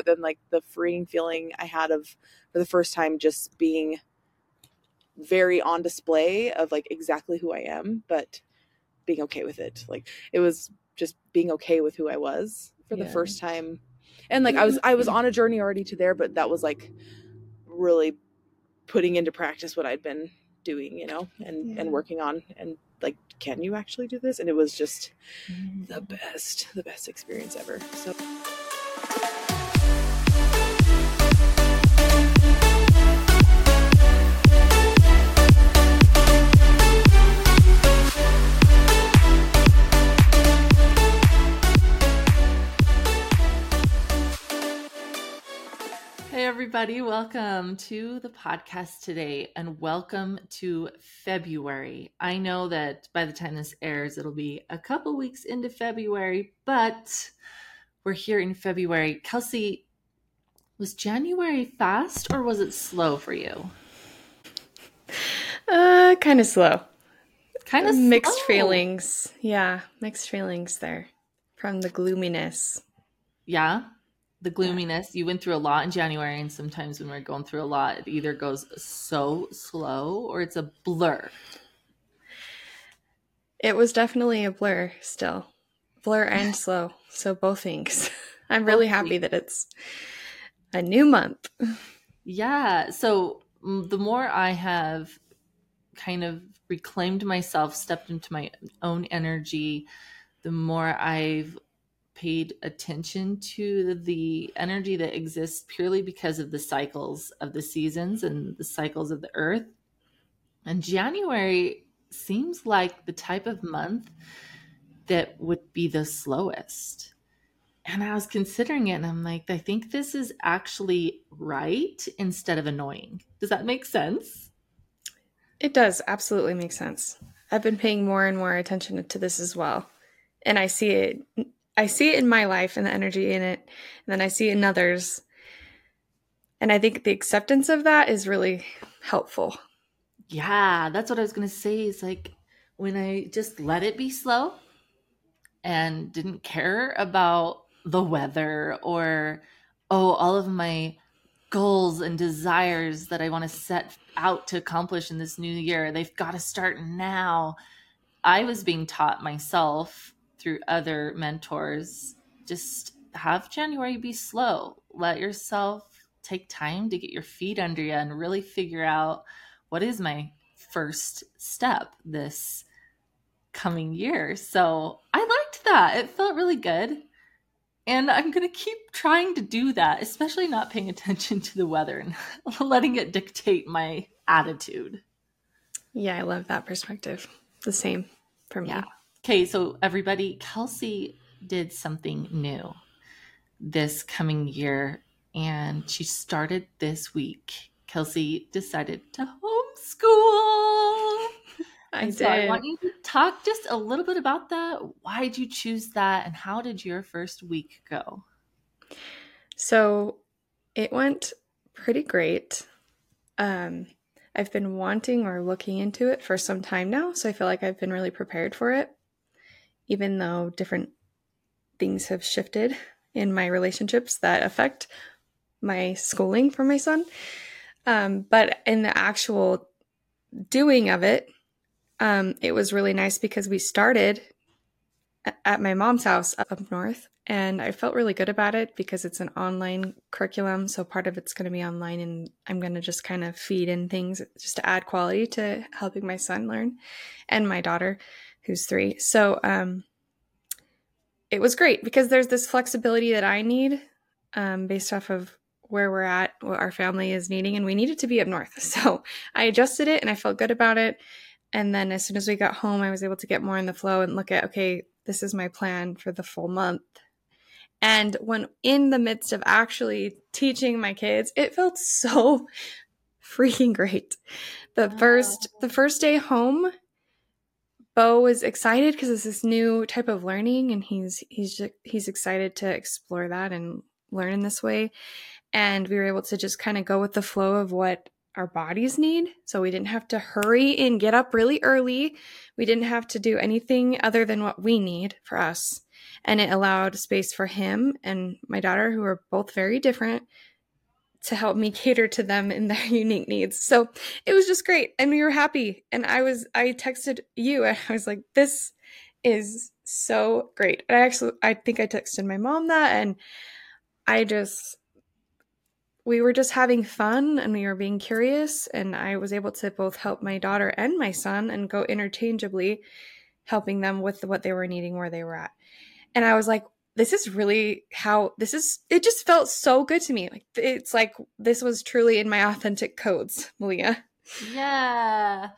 but then like the freeing feeling I had of for the first time just being very on display of like exactly who I am, but being okay with it. Like it was just being okay with who I was for the first time. And like I was I was on a journey already to there, but that was like really putting into practice what I'd been doing, you know, and Yeah. and working on and like can you actually do this? And it was just Mm-hmm. the best, the best experience ever. So everybody, welcome to the podcast today and welcome to February. I know that by the time this airs, it'll be a couple weeks into February, but we're here in February. Kelsi, was January fast or was it slow for you? Uh, kind of slow. Kind of mixed slow. feelings. Yeah, mixed feelings there from the gloominess. Yeah. The gloominess. You went through a lot in January, and sometimes when we're going through a lot, it either goes so slow or it's a blur. It was definitely a blur still. Blur and slow. So both things. I'm really happy that it's a new month. Yeah. So mm, the more I have kind of reclaimed myself, stepped into my own energy, the more I've paid attention to the energy that exists purely because of the cycles of the seasons and the cycles of the earth. And January seems like the type of month that would be the slowest. And I was considering it and I'm like, I think this is actually right instead of annoying. Does that make sense? It does absolutely make sense. I've been paying more and more attention to this as well. And I see it I see it in my life and the energy in it, and then I see it in others. And I think the acceptance of that is really helpful. Yeah, that's what I was going to say. Is like when I just let it be slow and didn't care about the weather or, oh, all of my goals and desires that I want to set out to accomplish in this new year. They've got to start now. I was being taught myself through other mentors just have January be slow. Let yourself take time to get your feet under you and really figure out what is my first step this coming year. So I liked that. It felt really good. And I'm going to keep trying to do that, especially not paying attention to the weather and letting it dictate my attitude. Yeah, I love that perspective. The same for me. Yeah. Okay, so everybody, Kelsi did something new this coming year, and she started this week. Kelsi decided to homeschool. I And did. so I want you to talk just a little bit about that. Why did you choose that, and how did your first week go? So it went pretty great. Um, I've been wanting or looking into it for some time now, so I feel like I've been really prepared for it, even though different things have shifted in my relationships that affect my schooling for my son. Um, but in the actual doing of it, um, it was really nice because we started at my mom's house up north and I felt really good about it because it's an online curriculum. So part of it's going to be online, and I'm going to just kind of feed in things just to add quality to helping my son learn and my daughter, who's three. So um, it was great because there's this flexibility that I need um, based off of where we're at, what our family is needing, and we needed to be up north. So I adjusted it and I felt good about it. And then as soon as we got home, I was able to get more in the flow and look at, okay, this is my plan for the full month. And when in the midst of actually teaching my kids, it felt so freaking great. The first the first day home, Bo was excited because it's this new type of learning, and he's he's ju- he's excited to explore that and learn in this way. And we were able to just kind of go with the flow of what our bodies need. So we didn't have to hurry and get up really early. We didn't have to do anything other than what we need for us. And it allowed space for him and my daughter, who are both very different, to help me cater to them in their unique needs. So it was just great. And we were happy. And I was, I texted you and I was like, this is so great. And I actually, I think I texted my mom that and I just, we were just having fun and we were being curious. And I was able to both help my daughter and my son and go interchangeably, helping them with what they were needing where they were at. And I was like, this is really how this is it just felt so good to me. Like it's like this was truly in my authentic codes malia. Yeah.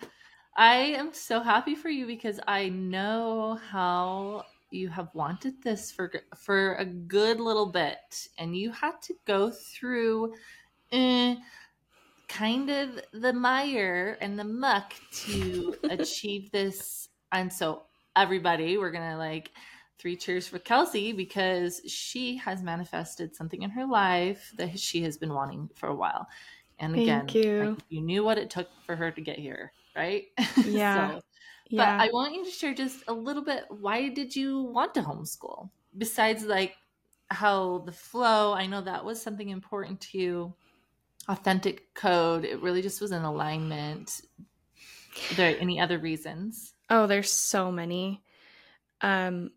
I am so happy for you because i know how you have wanted this for for a good little bit and you had to go through eh, kind of the mire and the muck to achieve this. And so everybody we're gonna like three cheers for Kelsi because she has manifested something in her life that she has been wanting for a while. And again, you. Like, you knew what it took for her to get here, right? Yeah. so, yeah. But I want you to share just a little bit why did you want to homeschool? Besides like how the flow, I know that was something important to you. Authentic code, it really just was an alignment. Are there any other reasons? Oh, there's so many. Um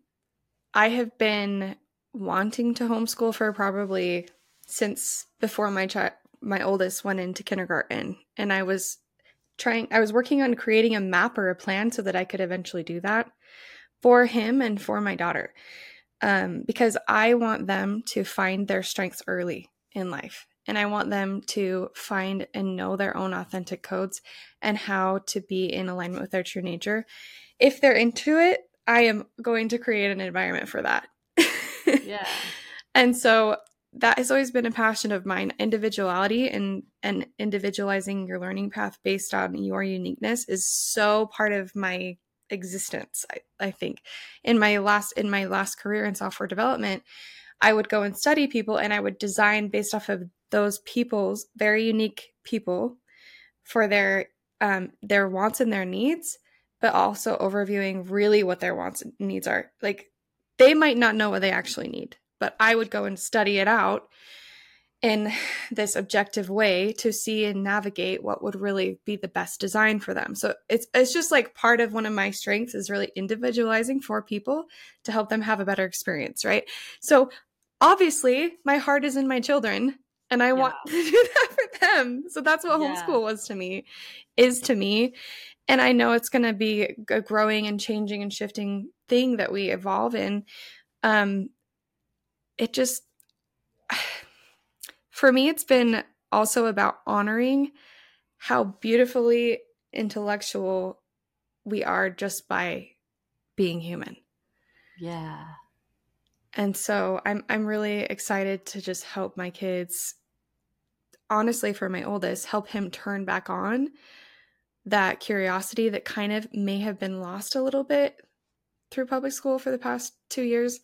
I have been wanting to homeschool for probably since before my child my oldest went into kindergarten and I was trying I was working on creating a map or a plan so that I could eventually do that for him and for my daughter. Um, because I want them to find their strengths early in life. And I want them to find and know their own authentic codes and how to be in alignment with their true nature. If they're into it, I am going to create an environment for that. yeah. And so that has always been a passion of mine individuality and and individualizing your learning path based on your uniqueness is so part of my existence I, I think in my last in my last career in software development i would go and study people and i would design based off of those people's very unique people for their um their wants and their needs but also overviewing really what their wants and needs are. Like they might not know what they actually need, but I would go and study it out in this objective way to see and navigate what would really be the best design for them. So it's it's just like part of one of my strengths is really individualizing for people to help them have a better experience, right? So obviously, my heart is in my children and I yeah. want to do that for them. So that's what yeah. homeschool was to me, is to me and I know it's going to be a growing and changing and shifting thing that we evolve in. Um, it just, for me, it's been also about honoring how beautifully intellectual we are just by being human. Yeah. And so I'm I'm really excited to just help my kids honestly for my oldest help him turn back on that curiosity that kind of may have been lost a little bit through public school for the past two years.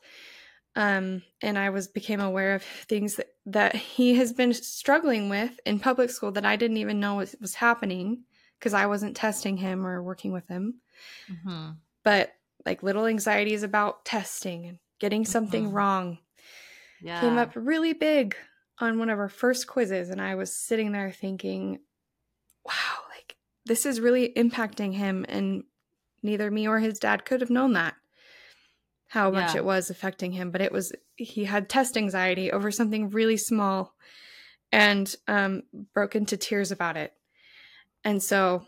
Um, and I was became aware of things that, that he has been struggling with in public school that I didn't even know was, was happening because I wasn't testing him or working with him. Mm-hmm. But like little anxieties about testing and getting something mm-hmm. wrong yeah. came up really big on one of our first quizzes. And I was sitting there thinking, wow, this is really impacting him and neither me or his dad could have known that how much yeah. it was affecting him. But it was he had test anxiety over something really small and um, broke into tears about it. And so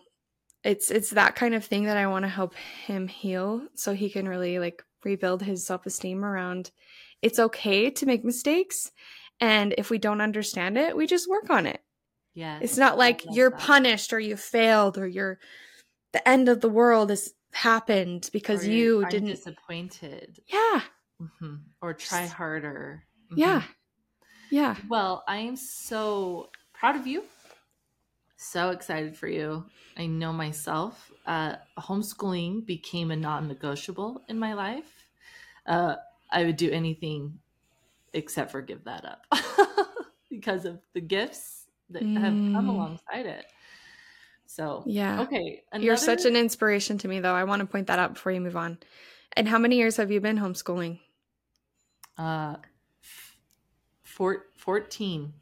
it's it's that kind of thing that i want to help him heal so he can really like rebuild his self-esteem around it's okay to make mistakes and if we don't understand it we just work on it yeah. It's not like you're that. punished or you failed or you're the end of the world has happened because you didn't disappointed. Yeah. Mm-hmm. Or try harder. Mm-hmm. Yeah. Yeah. Well, I am so proud of you. So excited for you. I know myself. Uh, homeschooling became a non-negotiable in my life. Uh, I would do anything except for give that up because of the gifts that mm. have come mm. alongside it. So yeah, okay. Another... You're such an inspiration to me, though. I want to point that out before you move on. And how many years have you been homeschooling? Uh, four, 14.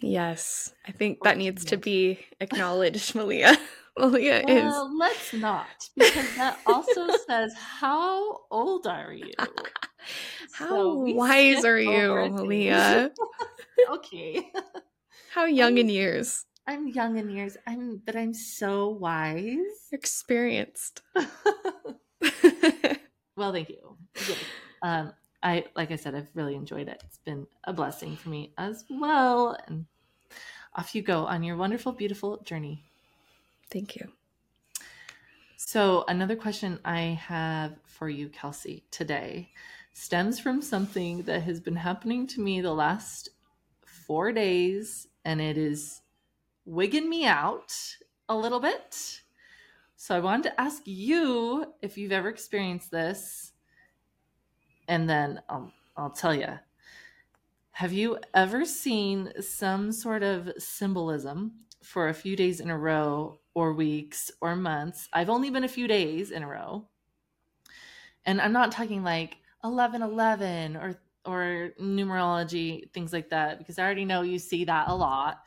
Yes, I think that needs to be acknowledged, Malia. Malia is. Well, let's not, because that also says, How old are you? How So wise are you. Malia? okay. How young in years? I'm young in years. I'm but I'm so wise. Experienced. well, thank you. Um, I like I said, I've really enjoyed it. It's been a blessing for me as well. And off you go on your wonderful, beautiful journey. Thank you. So, another question I have for you, Kelsi, today stems from something that has been happening to me the last four days, and it is wigging me out a little bit. So, I wanted to ask you if you've ever experienced this, and then I'll, I'll tell you. Have you ever seen some sort of symbolism for a few days in a row or weeks or months. I've only been a few days in a row. And I'm not talking like 1111 or or numerology things like that because I already know you see that a lot.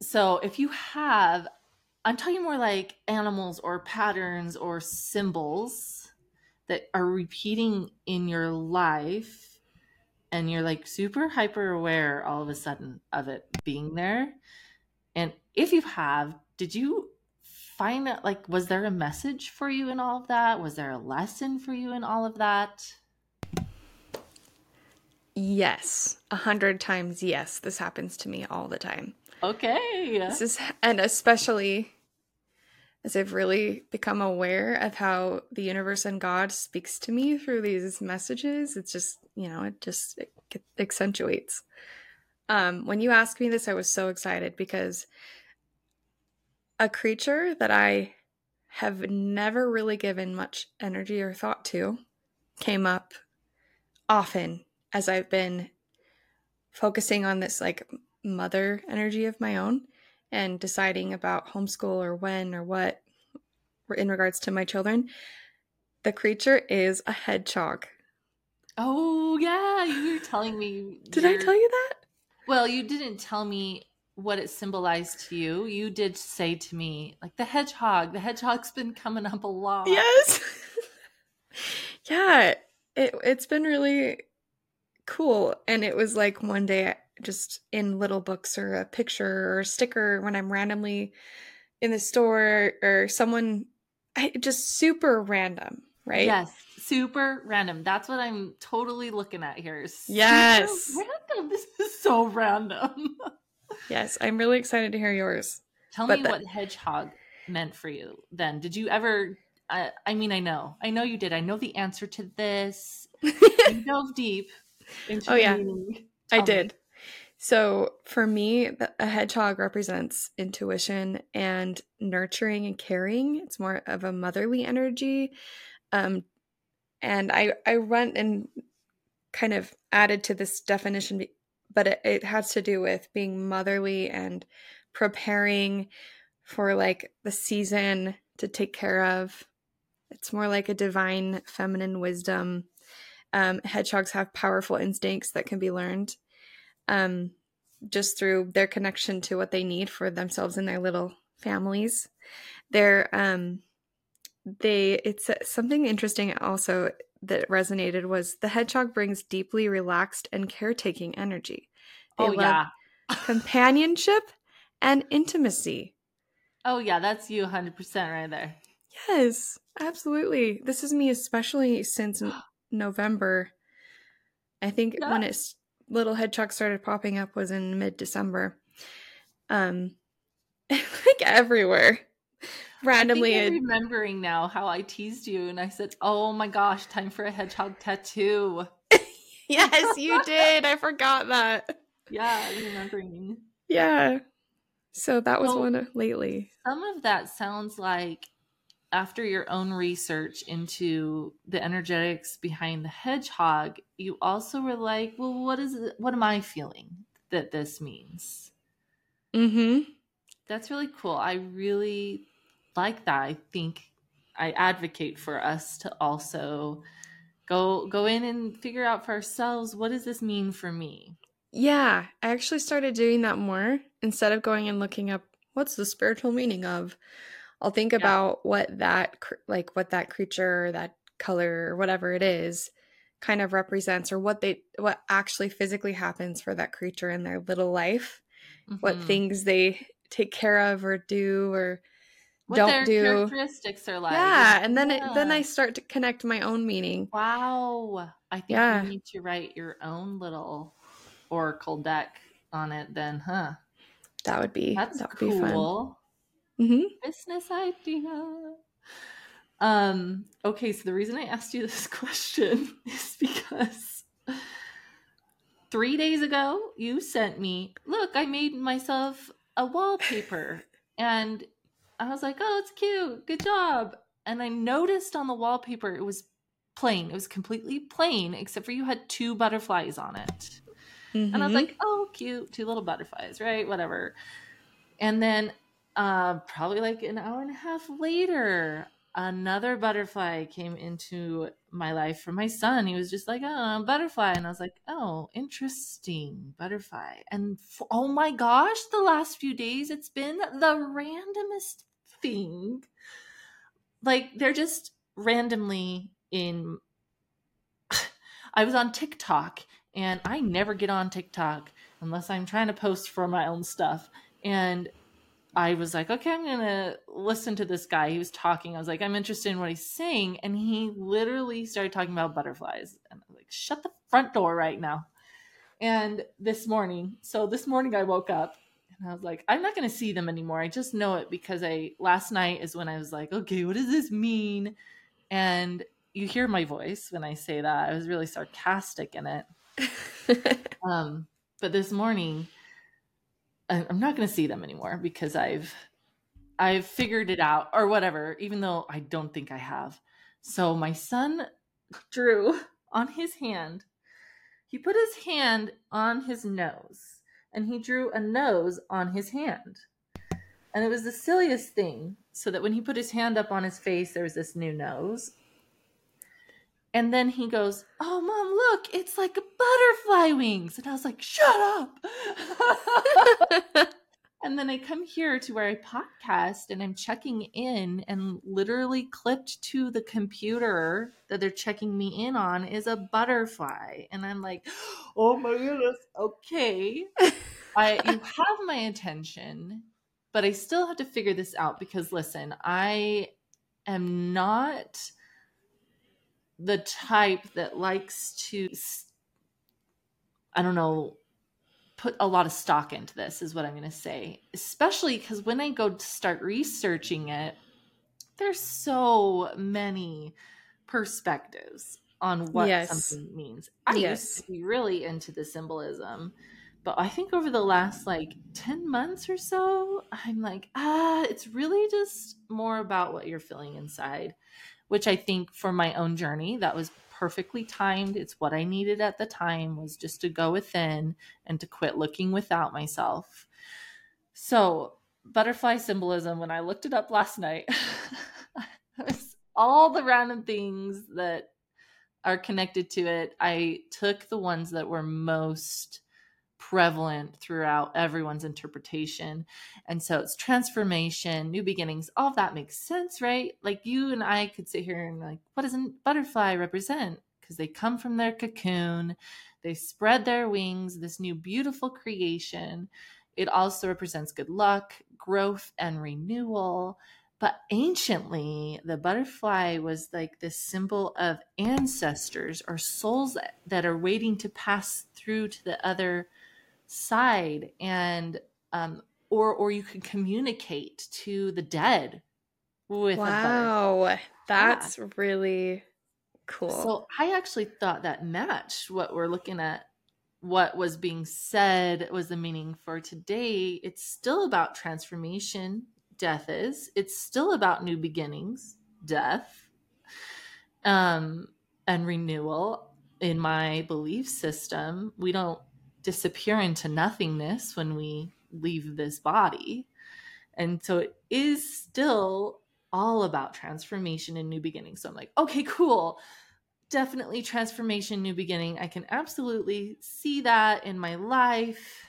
So if you have I'm talking more like animals or patterns or symbols that are repeating in your life and you're like super hyper aware all of a sudden of it being there and if you have, did you find that like was there a message for you in all of that? Was there a lesson for you in all of that? Yes, a hundred times yes. This happens to me all the time. Okay. This is, and especially as I've really become aware of how the universe and God speaks to me through these messages. It's just, you know, it just it accentuates. Um, when you asked me this, I was so excited because a creature that I have never really given much energy or thought to came up often as I've been focusing on this like mother energy of my own and deciding about homeschool or when or what in regards to my children. The creature is a hedgehog. Oh yeah, you were telling me. Did I tell you that? Well, you didn't tell me what it symbolized to you. You did say to me like the hedgehog. The hedgehog's been coming up a lot. Yes. yeah, it it's been really cool and it was like one day just in little books or a picture or a sticker when I'm randomly in the store or someone I, just super random, right? Yes. Super random. That's what I'm totally looking at here. Super Yes. Random. This is so random. Yes, I'm really excited to hear yours. Tell But me the- what hedgehog meant for you then. Did you ever I, I mean I know. I know you did. I know the answer to this. You dove deep Oh, yeah. I did. So for me, a hedgehog represents intuition and nurturing and caring. It's more of a motherly energy. Um, and I I went and kind of added to this definition, but it, it has to do with being motherly and preparing for like the season to take care of. It's more like a divine feminine wisdom. Um, hedgehogs have powerful instincts that can be learned um, just through their connection to what they need for themselves and their little families. They're um, they it's something interesting also that resonated was the hedgehog brings deeply relaxed and caretaking energy. They Oh yeah. companionship and intimacy. Oh yeah, that's you 100% right there. Yes, absolutely. This is me, especially since November. I think when Yeah. it's little hedgehog started popping up was in mid December. Um, like everywhere, randomly. I remembering now how I teased you and I said, "Oh my gosh, time for a hedgehog tattoo." yes, you did. I forgot that. Yeah, remembering. Yeah. So that was Well- one of- lately. Some of that sounds like after your own research into the energetics behind the hedgehog, you also were like, "Well, what is it, what am I feeling that this means?" Mm-hmm. That's really cool. I really like that. I think I advocate for us to also go go in and figure out for ourselves what does this mean for me Yeah, I actually started doing that more instead of going and looking up what's the spiritual meaning of. I'll think Yeah. about what that like what that creature, that color, or whatever it is, kind of represents, or what they what actually physically happens for that creature in their little life, what Mhm. things they take care of or do or what don't their do. characteristics are like yeah, and then it, then I start to connect my own meaning. wow i think Yeah. you need to write your own little oracle deck on it then huh That would be that's that would be fun. Cool hmm business idea. Um okay so the reason i asked you this question is because three days ago you sent me look i made myself a wallpaper. And i was like oh it's cute. Good job. And i noticed on the wallpaper it was plain. It was completely plain except for you had two butterflies on it. And I was Mhm. like, oh, cute, two little butterflies, right? Whatever. And then uh, probably like an hour and a half later, another butterfly came into my life from my son. He was just like, oh, butterfly. And I was like, oh, interesting, butterfly. And f- oh my gosh, the last few days, it's been the randomest thing. Like they're just randomly in. I was on TikTok and I never get on TikTok unless I'm trying to post for my own stuff. And I was like, okay, I'm gonna listen to this guy. He was talking. I was like, I'm interested in what he's saying, and he literally started talking about butterflies. And I was like, shut the front door right now. And this morning, so this morning I woke up and I was like, I'm not gonna see them anymore. I just know it because I last night is when I was like, okay, what does this mean? And you hear my voice when I say that. I was really sarcastic in it. Um, but this morning, I'm not going to see them anymore because I've I've figured it out or whatever. Even though I don't think I have. So my son drew on his hand. He put his hand on his nose, and he drew a nose on his hand. And it was the silliest thing. So that when he put his hand up on his face, there was this new nose. And then he goes, Oh, mom, look, it's like a butterfly wings. And I was like, Shut up. and then I come here to where I podcast and I'm checking in, and literally clipped to the computer that they're checking me in on is a butterfly. And I'm like, Oh my goodness. Okay. I you have my attention, but I still have to figure this out because listen, I am not the type that likes to i don't know put a lot of stock into this is what I'm going to say. Especially cuz when I go to start researching it there's so many perspectives on what Yes. something means. I Yes. used to be really into the symbolism but I think over the last like 10 months or so, I'm like, ah, it's really just more about what you're feeling inside, which I think for my own journey, that was perfectly timed. It's what I needed at the time was just to go within and to quit looking without myself. So, butterfly symbolism, when I looked it up last night, all the random things that are connected to it. I took the ones that were most prevalent throughout everyone's interpretation. And so it's transformation, new beginnings, all of that makes sense, right? Like you and I could sit here and like, what does a butterfly represent? Because they come from their cocoon, they spread their wings, this new beautiful creation. It also represents good luck, growth, and renewal. But anciently, the butterfly was like this symbol of ancestors or souls that, that are waiting to pass through to the other side and um or or you can communicate to the dead with wow, that's really cool. So I actually thought that matched what we're looking at. What was being said was the meaning for today. It's still about transformation, death is. It's still about new beginnings, death, um, and renewal. In my belief system, we don't disappear into nothingness when we leave this body. And so it is still all about transformation and new beginnings. So I'm like, okay, cool. definitely transformation, new beginning. I can absolutely see that in my life.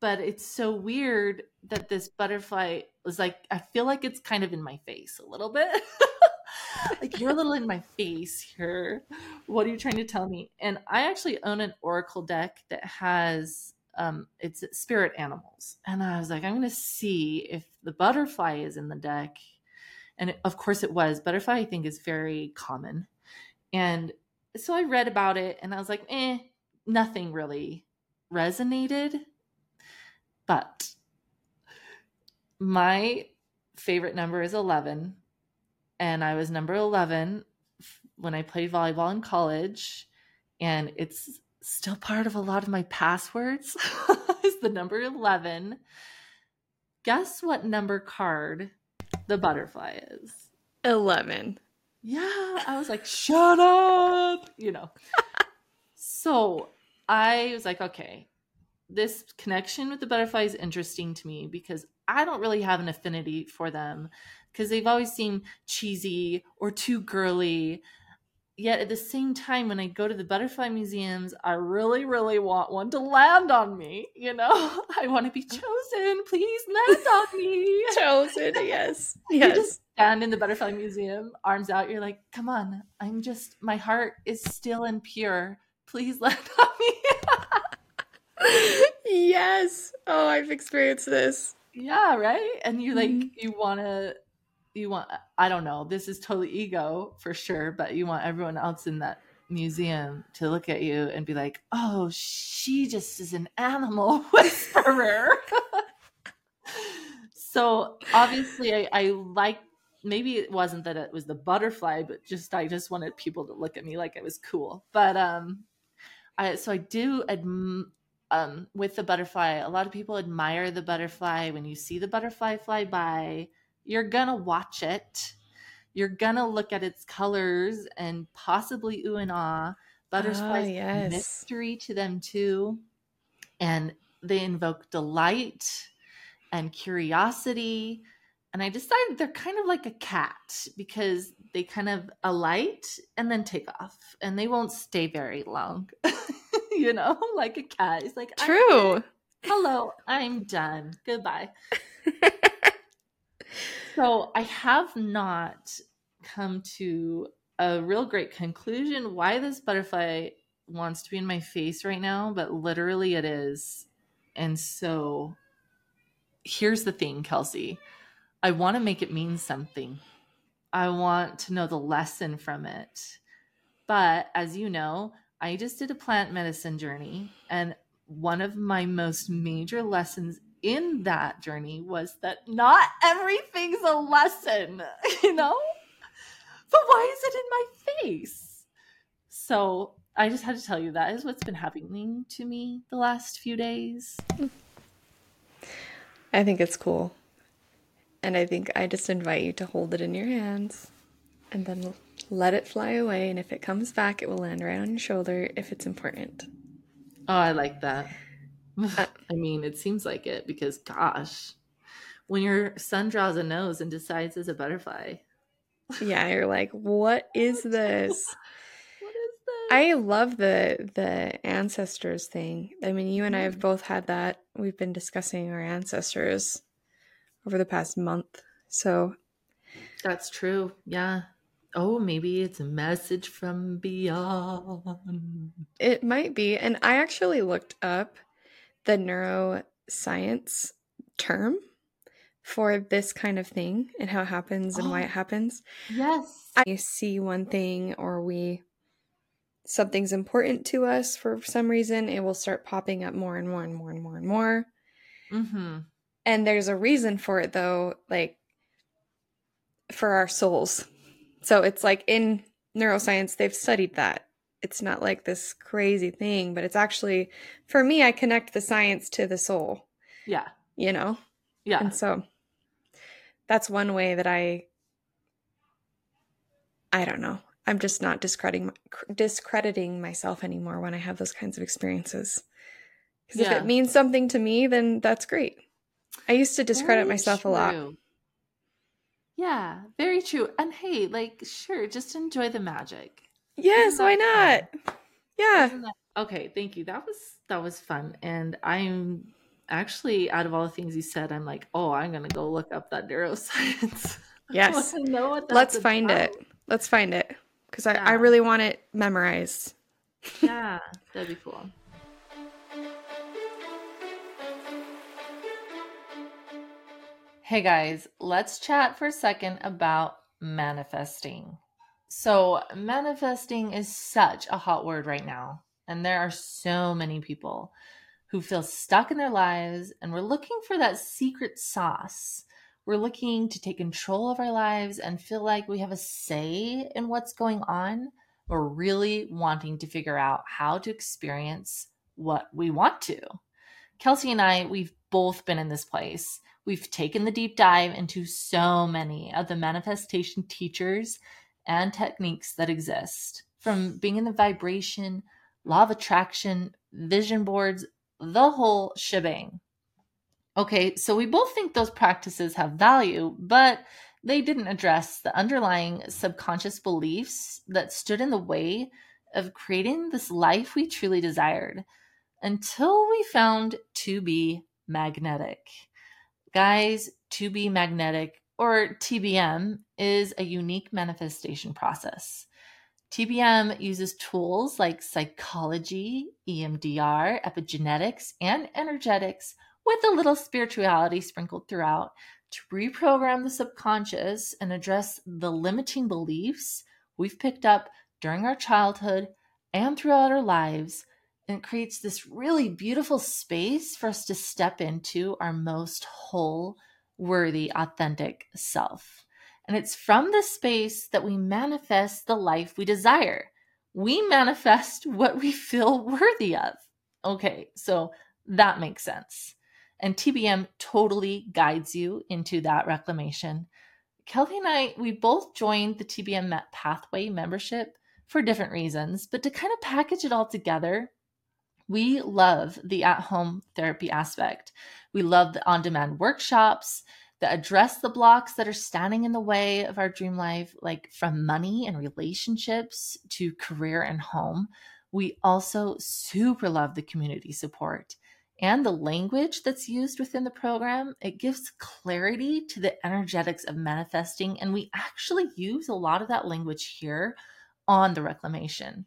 But it's so weird that this butterfly was like, I feel like it's kind of in my face a little bit. like, you're a little in my face here. What are you trying to tell me? And I actually own an Oracle deck that has um, it's spirit animals. And I was like, I'm going to see if the butterfly is in the deck. And it, of course it was. Butterfly, I think, is very common. And so I read about it and I was like, eh, nothing really resonated. But my favorite number is 11. And I was number 11 when I played volleyball in college. And it's still part of a lot of my passwords is the number 11. Guess what number card the butterfly is? 11. Yeah, I was like, shut up, you know. so I was like, okay, this connection with the butterfly is interesting to me because I don't really have an affinity for them because they've always seemed cheesy or too girly. Yet at the same time when i go to the butterfly museums i really really want one to land on me you know? I want to be chosen. Please land on me. Chosen yes yes. you just stand in the butterfly museum arms out you're like come on i'm just my heart is still and pure. Please land on me yes. Oh i've experienced this. Yeah right? And you like mm-hmm. you want to you want i don't know this is totally ego for sure but you want everyone else in that museum to look at you and be like oh she just is an animal whisperer so obviously I, I like maybe it wasn't that it was the butterfly but just i just wanted people to look at me like it was cool. But um i so i do adm- um with the butterfly a lot of people admire the butterfly when you see the butterfly fly by you're gonna watch it. You're gonna look at its colors and possibly ooh and ah. Butterflies oh, yes. mystery to them too. And they invoke delight and curiosity. And I decided they're kind of like a cat because they kind of alight and then take off and they won't stay very long. you know, like a cat. It's like, true. Hello, I'm done. Goodbye. So I have not come to a real great conclusion why this butterfly wants to be in my face right now, but literally it is. And so here's the thing, Kelsi. I want to make it mean something. I want to know the lesson from it. But as you know, I just did a plant medicine journey, and one of my most major lessons in that journey was that not everything's a lesson, you know? But why is it in my face? So I just had to tell you that is what's been happening to me the last few days. I think it's cool. And I think I just invite you to hold it in your hands and then let it fly away. And if it comes back, it will land right on your shoulder if it's important. Oh, I like that. Uh, I mean, it seems like it because, gosh, when your son draws a nose and decides it's a butterfly. Yeah, you're like, what is this? what is this? I love the the ancestors thing. I mean, you and I have mm-hmm. both had that. We've been discussing our ancestors over the past month. So that's true. Yeah. Oh, maybe it's a message from beyond. It might be. And I actually looked up the neuroscience term for this kind of thing and how it happens and oh, why it happens. Yes. I see one thing or we something's important to us for some reason, it will start popping up more and more and more and more and more. Mm-hmm. And there's a reason for it though, like for our souls. So it's like in neuroscience, they've studied that it's not like this crazy thing, but it's actually for me I connect the science to the soul. Yeah. You know? Yeah. And so that's one way that I I don't know. I'm just not discrediting discrediting myself anymore when I have those kinds of experiences. Because yeah. if it means something to me, then that's great. I used to discredit myself true. a lot. Yeah, very true. And hey, like, sure, just enjoy the magic Yes, why not? Yeah. That- okay, thank you. That was that was fun, and I'm actually out of all the things you said, I'm like, oh, I'm gonna go look up that neuroscience. Yes. know what Let's find about. it. Let's find it. Because I, I really want it memorized. Yeah, that'd be cool. Hey guys, let's chat for a second about manifesting. So, manifesting is such a hot word right now, and there are so many people who feel stuck in their lives, and we're looking for that secret sauce. We're looking to take control of our lives and feel like we have a say in what's going on. We're really wanting to figure out how to experience what we want to. Kelsi and I, we've both been in this place. We've taken the deep dive into so many of the manifestation teachers and techniques that exist from being in the vibration, law of attraction, vision boards, the whole shebang. Okay, so we both think those practices have value, but they didn't address the underlying subconscious beliefs that stood in the way of creating this life we truly desired until we found to be magnetic. Guys, to be magnetic or TBM is a unique manifestation process. TBM uses tools like psychology, EMDR, epigenetics, and energetics with a little spirituality sprinkled throughout to reprogram the subconscious and address the limiting beliefs we've picked up during our childhood and throughout our lives. And it creates this really beautiful space for us to step into our most whole, worthy, authentic self. And it's from this space that we manifest the life we desire. We manifest what we feel worthy of. Okay, so that makes sense. And TBM totally guides you into that reclamation. Kelly and I, we both joined the TBM Met Pathway membership for different reasons, but to kind of package it all together, we love the at home therapy aspect. We love the on demand workshops that address the blocks that are standing in the way of our dream life, like from money and relationships to career and home. We also super love the community support and the language that's used within the program. It gives clarity to the energetics of manifesting. And we actually use a lot of that language here on the reclamation.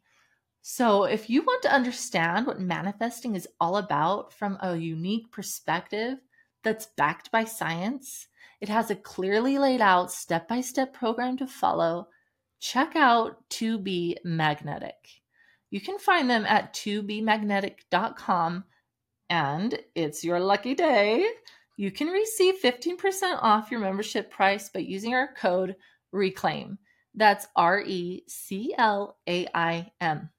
So, if you want to understand what manifesting is all about from a unique perspective that's backed by science, it has a clearly laid out step by step program to follow. Check out To Be Magnetic. You can find them at tobemagnetic.com, and it's your lucky day. You can receive 15% off your membership price by using our code RECLAIM. That's R E C L A I M.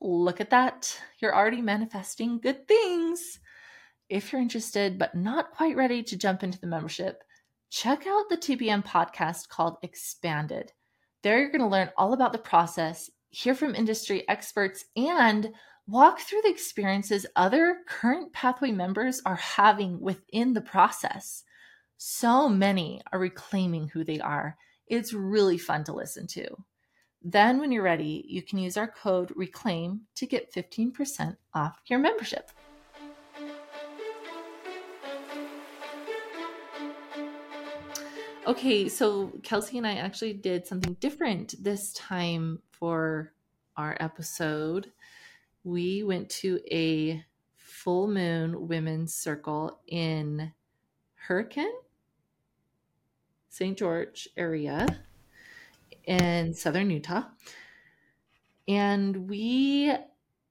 Look at that. You're already manifesting good things. If you're interested but not quite ready to jump into the membership, check out the TBM podcast called Expanded. There, you're going to learn all about the process, hear from industry experts, and walk through the experiences other current pathway members are having within the process. So many are reclaiming who they are. It's really fun to listen to. Then, when you're ready, you can use our code RECLAIM to get 15% off your membership. Okay, so Kelsi and I actually did something different this time for our episode. We went to a full moon women's circle in Hurricane, St. George area in southern Utah. And we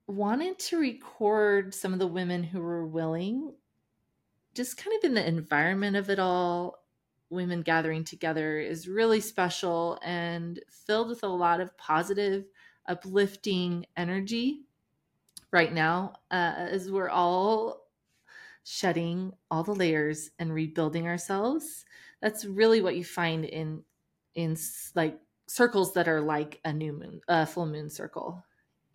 wanted to record some of the women who were willing, just kind of in the environment of it all. Women gathering together is really special and filled with a lot of positive, uplifting energy right now uh, as we're all shedding all the layers and rebuilding ourselves. That's really what you find in in like circles that are like a new moon, a full moon circle.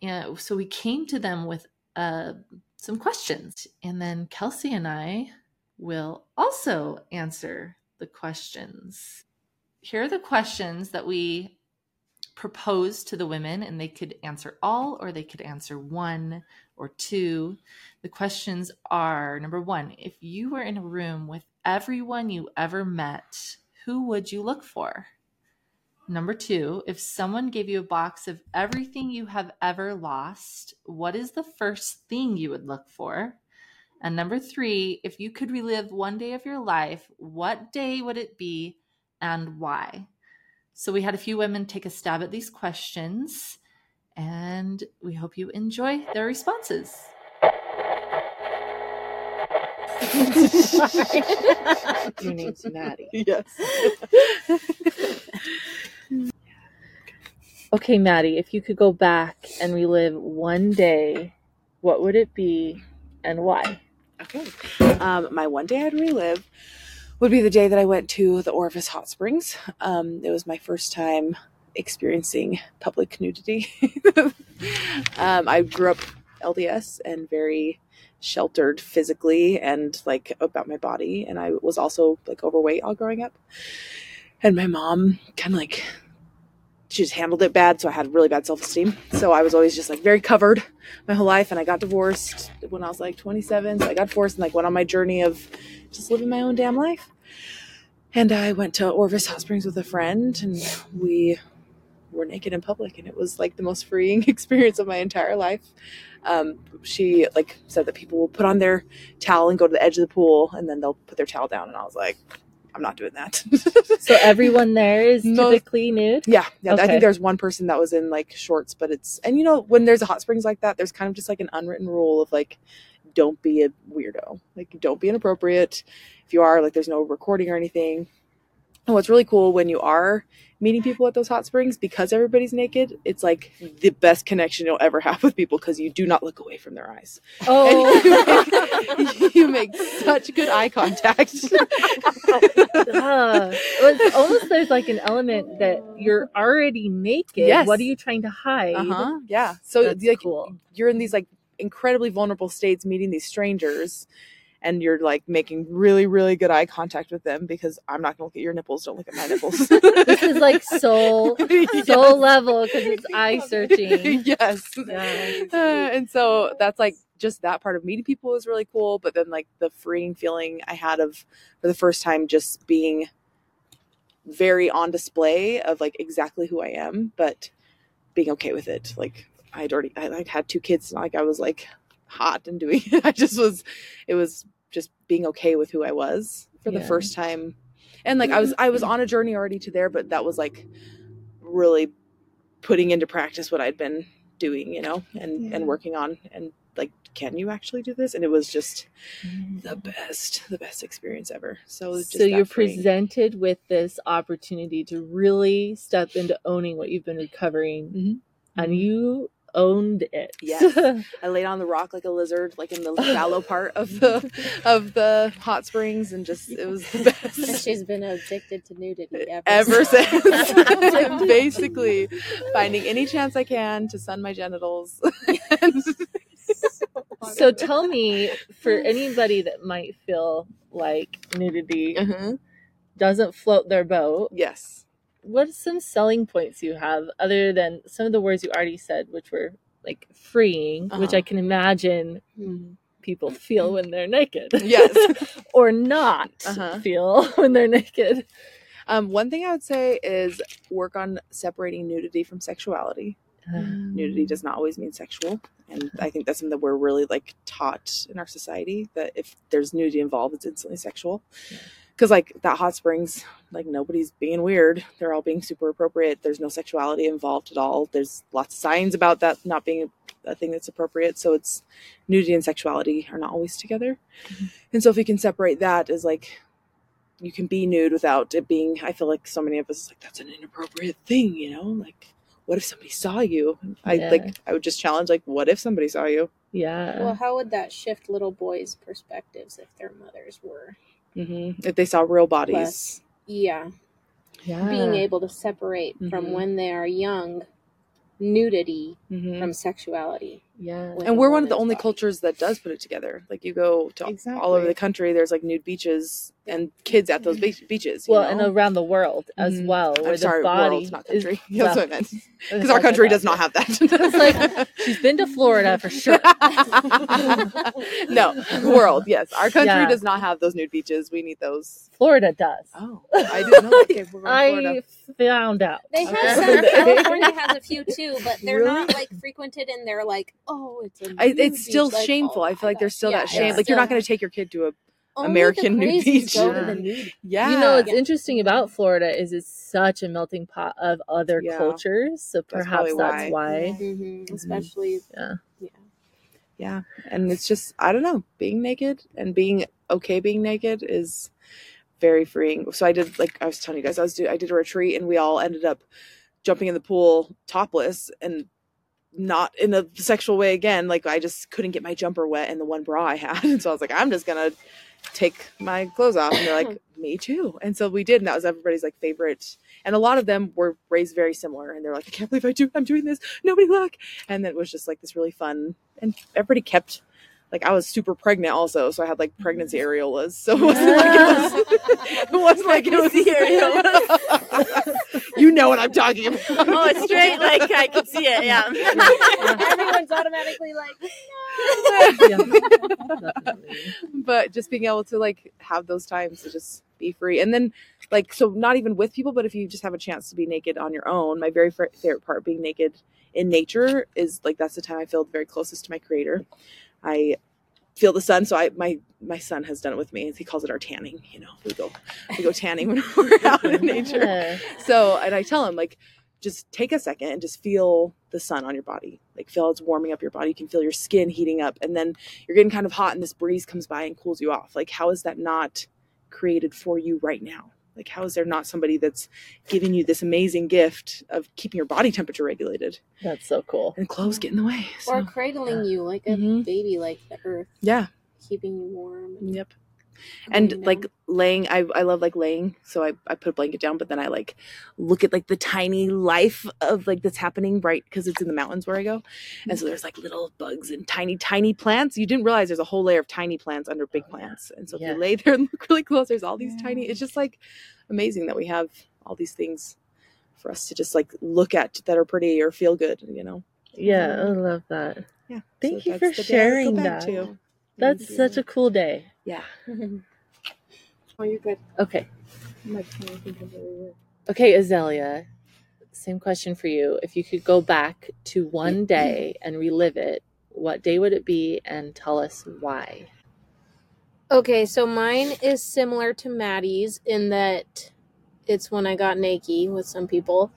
And so we came to them with uh, some questions, and then Kelsi and I will also answer the questions. Here are the questions that we propose to the women, and they could answer all or they could answer one or two. The questions are number one, if you were in a room with everyone you ever met, who would you look for? Number two, if someone gave you a box of everything you have ever lost, what is the first thing you would look for? And number three, if you could relive one day of your life, what day would it be and why? So we had a few women take a stab at these questions, and we hope you enjoy their responses. Your name's Maddie. Yes. okay, Maddie, if you could go back and relive one day, what would it be and why? Okay. Um, my one day I'd relive would be the day that I went to the Orvis Hot Springs. Um, it was my first time experiencing public nudity. um, I grew up LDS and very sheltered physically and like about my body, and I was also like overweight all growing up. And my mom kind of like she just handled it bad, so I had really bad self esteem. So I was always just like very covered my whole life, and I got divorced when I was like 27. So I got divorced and like went on my journey of just living my own damn life. And I went to Orvis Hot Springs with a friend, and we were naked in public, and it was like the most freeing experience of my entire life. Um, she like said that people will put on their towel and go to the edge of the pool, and then they'll put their towel down, and I was like, I'm not doing that. so everyone there is Most- typically nude. Yeah, yeah. I think there's one person that was in like shorts, but it's and you know when there's a hot springs like that, there's kind of just like an unwritten rule of like, don't be a weirdo, like don't be inappropriate. If you are, like, there's no recording or anything. And what's really cool when you are meeting people at those hot springs because everybody's naked, it's like the best connection you'll ever have with people because you do not look away from their eyes. Oh, you, make, you make such good eye contact. uh, it's almost there's like an element that you're already naked. Yes. What are you trying to hide? Uh huh. Yeah. So That's like cool. you're in these like incredibly vulnerable states meeting these strangers and you're like making really really good eye contact with them because i'm not gonna look at your nipples don't look at my nipples This is like soul Yes. soul level because it's eye searching. yes Yeah. Uh, and so that's like just that part of meeting people was really cool but then like the freeing feeling i had of for the first time just being very on display of like exactly who i am but being okay with it like i'd already i like had two kids and like i was like hot and doing it i just was it was just being okay with who i was for the first time. And like i was i was on a journey already to there but that was like really putting into practice what i'd been doing you know and Yeah. and working on. And like can you actually do this? And it was just the best the best experience ever. So just so you're presented with this opportunity to really step into owning what you've been recovering Mhm. and you owned it Yes. I laid on the rock like a lizard, like in the shallow part of the of the hot springs, and just it was the And best she's been addicted to nudity ever, ever since. since. Basically, finding any chance I can to sun my genitals. so tell me for anybody that might feel like nudity Mhm. doesn't float their boat Yes. What are some selling points you have other than some of the words you already said which were like freeing which Uh-huh. i can imagine people feel when they're naked Yes. or not Uh-huh. feel when they're naked Um, one thing I would say is work on separating nudity from sexuality. Nudity does not always mean sexual, and I think that's something that we're really like taught in our society that if there's nudity involved, it's instantly sexual. Because like that hot springs, like nobody's being weird. They're all being super appropriate. There's no sexuality involved at all. There's lots of signs about that not being a thing that's appropriate. So it's nudity and sexuality are not always together. Mm-hmm. And so if we can separate that as like you can be nude without it being I feel like so many of us like that's an inappropriate thing, you know? Like what if somebody saw you? I Yeah. like I would just challenge like what if somebody saw you? yeah Well, how would that shift little boys' perspectives if their mothers were, hmm If they saw real bodies. Less. yeah, yeah being able to separate from Mhm. when they are young nudity hmm from sexuality? Yeah. with and we're one of the only body. cultures that does put it together. Like you go to all over the country, there's like nude beaches and kids at those be- beaches. you Well, know? and around the world as Mhm. well, where I'm sorry, the body world, not is- country. well, That's what I meant. Because our country does not have that. It's like she's been to Florida for sure. no, world. Yes, our country Yeah. does not have those nude beaches. We need those. Florida does. Oh, I didn't know. Okay, we're going to Florida. I found out. They have Okay. some. California has a few too, but they're Really? not like frequented, and they're like, oh, it's a. I, nude it's still. Like, shameful. oh I feel like there's still Yeah, that shame. it's Like you're not going to take your kid to a Only American the nude beach. Go to Yeah. the nude. yeah. You know what's Yeah. interesting about Florida is it's such a melting pot of other Yeah. cultures. So perhaps probably that's why. why. Mhm, Especially, Yeah. yeah. yeah and it's just i don't know being naked and being okay being naked is very freeing so i did like i was telling you guys i was do i did a retreat and we all ended up jumping in the pool topless and not in a sexual way again like i just couldn't get my jumper wet in the one bra i had. And so i was like i'm just gonna take my clothes off. And they're like me too. And so we did and that was everybody's like favorite. And a lot of them were raised very similar and they're like i can't believe i do i'm doing this. Nobody look. And then it was just like this really fun and everybody kept like I was super pregnant also, so I had like pregnancy mm-hmm. areolas. So it wasn't like it was. It wasn't like it was. You know what I'm talking about. oh, it's straight. Like I can see it. Yeah. Everyone's automatically like, Yeah, but just being able to like have those times to just be free and then like so not even with people but if you just have a chance to be naked on your own my very favorite part being naked in nature is like that's the time i feel very closest to my creator i feel the sun. So i my my son has done it with me. He calls it our tanning you know we go we go tanning when we're out in nature. So and i tell him like just take a second and just feel the sun on your body. Like feel it's warming up your body. You can feel your skin heating up and then you're getting kind of hot and this breeze comes by and cools you off. Like how is that not created for you right now like how is there not somebody that's giving you this amazing gift of keeping your body temperature regulated That's so cool. and clothes get in the way or so cradling you like a Mhm. baby, like the earth, yeah keeping you warm. And yep and like laying I, I love like laying so I, I put a blanket down but then i like look at like the tiny life of like that's happening right because it's in the mountains where i go and so mm-hmm. there's like little bugs and tiny tiny plants you didn't realize there's a whole layer of tiny plants under big plants and so if Yeah. you lay there and look really close there's all these tiny it's just like amazing that we have all these things for us to just like look at that are pretty or feel good you know Yeah, mm-hmm. I love that. yeah Thank you for the day I go sharing that. to. That's such a cool day. Yeah oh, you're good. Okay. I'm like trying to think of where we were. Okay, Azalea. Same question for you. If you could go back to one day and relive it, what day would it be and tell us why? Okay, so mine is similar to Maddie's in that it's when I got naked with some people.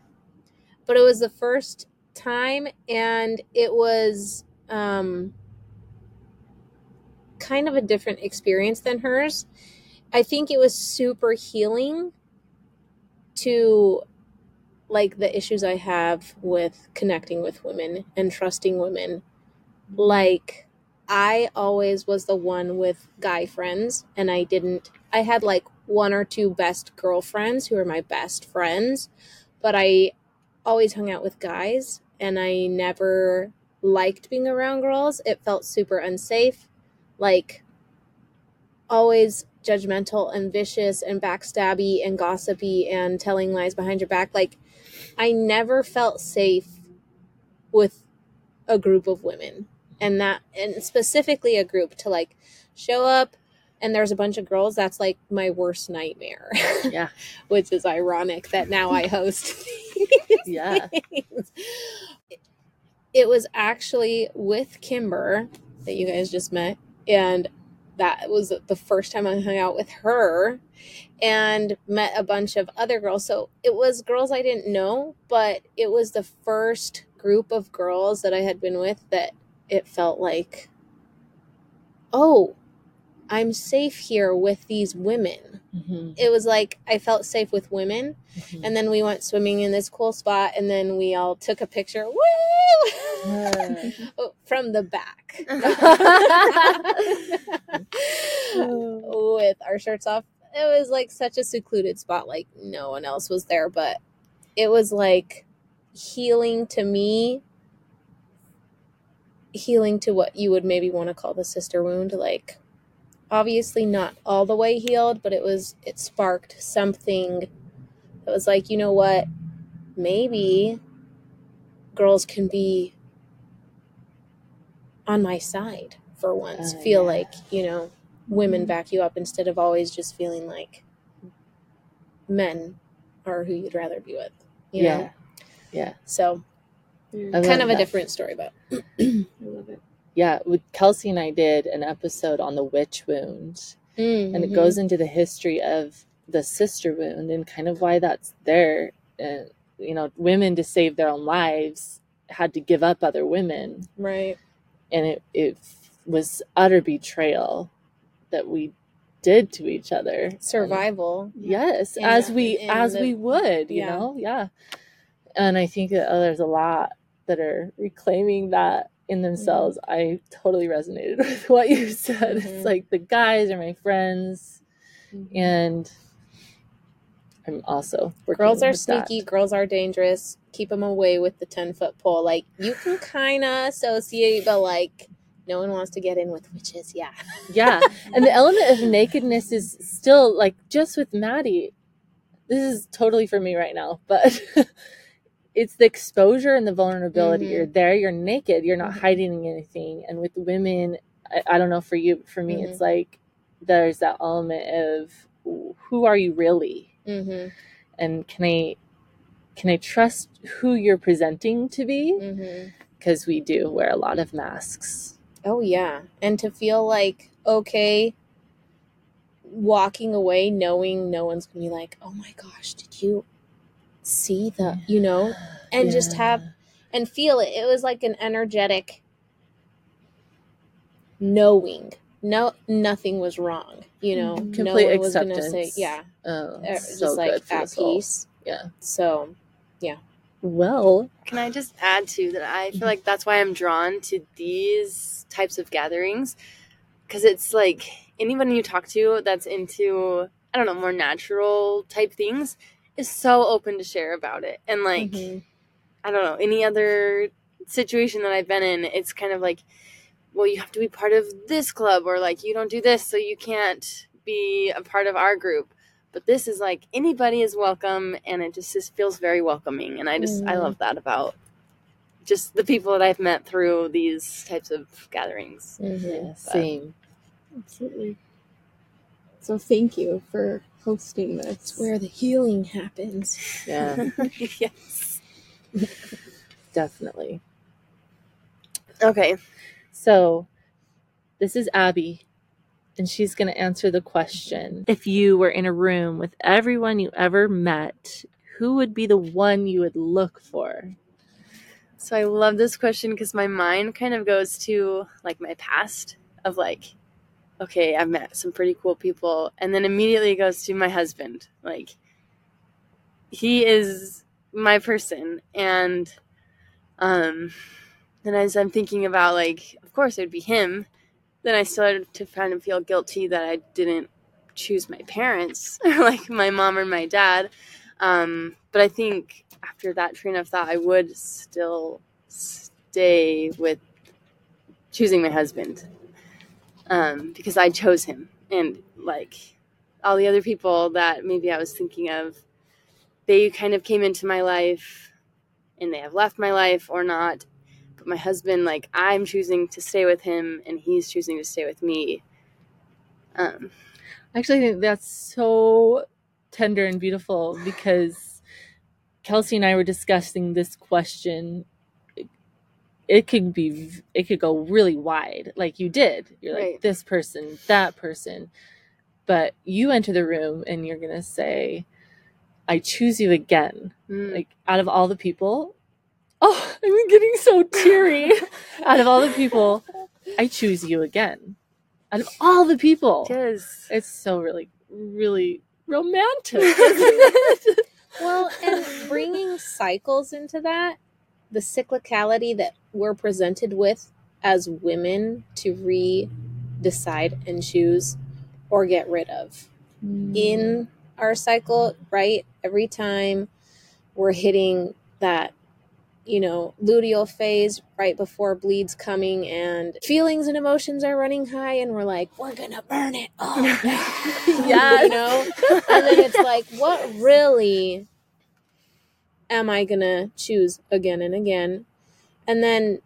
But it was the first time and it was um kind of a different experience than hers. I think it was super healing to like the issues I have with connecting with women and trusting women. Like I always was the one with guy friends, and I didn't. I had like one or two best girlfriends who were my best friends, but I always hung out with guys, and I never liked being around girls. It felt super unsafe, like always judgmental and vicious and backstabby and gossipy and telling lies behind your back. Like, I never felt safe with a group of women and that and specifically a group to like show up and there's a bunch of girls that's like my worst nightmare Yeah. which is ironic that now i host Yeah. things. it was actually with kimber that you guys just met and that was the first time i hung out with her and met a bunch of other girls. So it was girls i didn't know but it was the first group of girls that i had been with that it felt like oh i'm safe here with these women Mhm. it was like i felt safe with women Mhm. and then we went swimming in this cool spot and then we all took a picture woo Yeah. from the back with our shirts off it was like such a secluded spot like no one else was there but it was like healing to me healing to what you would maybe want to call the sister wound. Like, obviously not all the way healed, but it was, it sparked something that was like, you know what? Maybe girls can be on my side for once. Oh, Feel yeah. like, you know, women mm-hmm. back you up instead of always just feeling like men are who you'd rather be with. You yeah. know? Yeah. So I kind of a different story, but I love it. Yeah. With Kelsi and I did an episode on the witch wound. and Mm-hmm. it goes into the history of the sister wound and kind of why that's there. And you know, women to save their own lives had to give up other women, right. and it it was utter betrayal that we did to each other. And- Survival. yes, In as we as the- we would, you yeah. know, yeah. And I think that oh, there's a lot that are reclaiming that in themselves. I totally resonated with what you said. Mhm. It's like the guys are my friends and I'm also Girls are with that. sneaky. Girls are dangerous. Keep them away with the 10 foot pole. Like, you can kind of associate, but like, no one wants to get in with witches. Yeah. Yeah, and the element of nakedness is still like just with Maddie. This is totally for me right now, but it's the exposure and the vulnerability. Mhm. You're there, you're naked, you're not Mhm. hiding anything. And with women, I, I don't know for you, but for me, Mhm. it's like there's that element of who are you really, Mm-hmm. and can I can I trust who you're presenting to be? Mm-hmm. Because we do wear a lot of masks. Oh, yeah. And to feel like, okay, walking away knowing no one's going to be like, oh my gosh, did you see the, you know, and just have and feel it. It was like an energetic knowing. No, nothing was wrong. You know, Mhm. no Complete one was gonna say, acceptance. yeah, Oh, uh, just so like good at peace. Yeah. So, yeah. Well, Can I just add to that? I feel like that's why I'm drawn to these types of gatherings because it's like anyone you talk to that's into, I don't know, more natural type things is so open to share about it. And like, mhm. I don't know, any other situation that I've been in, it's kind of like, well, you have to be part of this club, or like, you don't do this, so you can't be a part of our group. But this is like anybody is welcome, and it just, just feels very welcoming. And I just, I Mhm. love that about just the people that I've met through these types of gatherings. Mhm. yeah, same. Absolutely. So thank you for hosting this. it's where the healing happens. Yeah, yes. definitely. Okay. So, this is Abby, and she's going to answer the question. If you were in a room with everyone you ever met, who would be the one you would look for? So I love this question because my mind kind of goes to like my past of like, okay, I've met some pretty cool people, and then immediately goes to my husband. Like, he is my person, and um, then as I'm thinking about like, of course it would be him. Then I started to kind of feel guilty that I didn't choose my parents, like my mom or my dad. Um, but I think after that train of thought, I would still stay with choosing my husband um, because I chose him. And like all the other people that maybe I was thinking of, they kind of came into my life and they have left my life or not. But my husband, like, I'm choosing to stay with him and he's choosing to stay with me. Um, Actually, I think that's so tender and beautiful because Kelsi and I were discussing this question. It, could be, it could go really wide, like you did. You're like Right. this person, that person, but you enter the room and you're gonna say, "I choose you again." mm, Like out of all the people, oh, I'm getting so teary. out of all the people, I choose you again. Out of all the people, yes. it's so really, really romantic. Well, and bringing cycles into that, the cyclicality that we're presented with as women to re decide and choose or get rid of mm. in our cycle, right? Every time we're hitting that, you know, luteal phase right before bleed's coming and feelings and emotions are running high and we're like, we're gonna burn it all. Yes. You know? And then it's like, what really am I gonna choose again and again? And then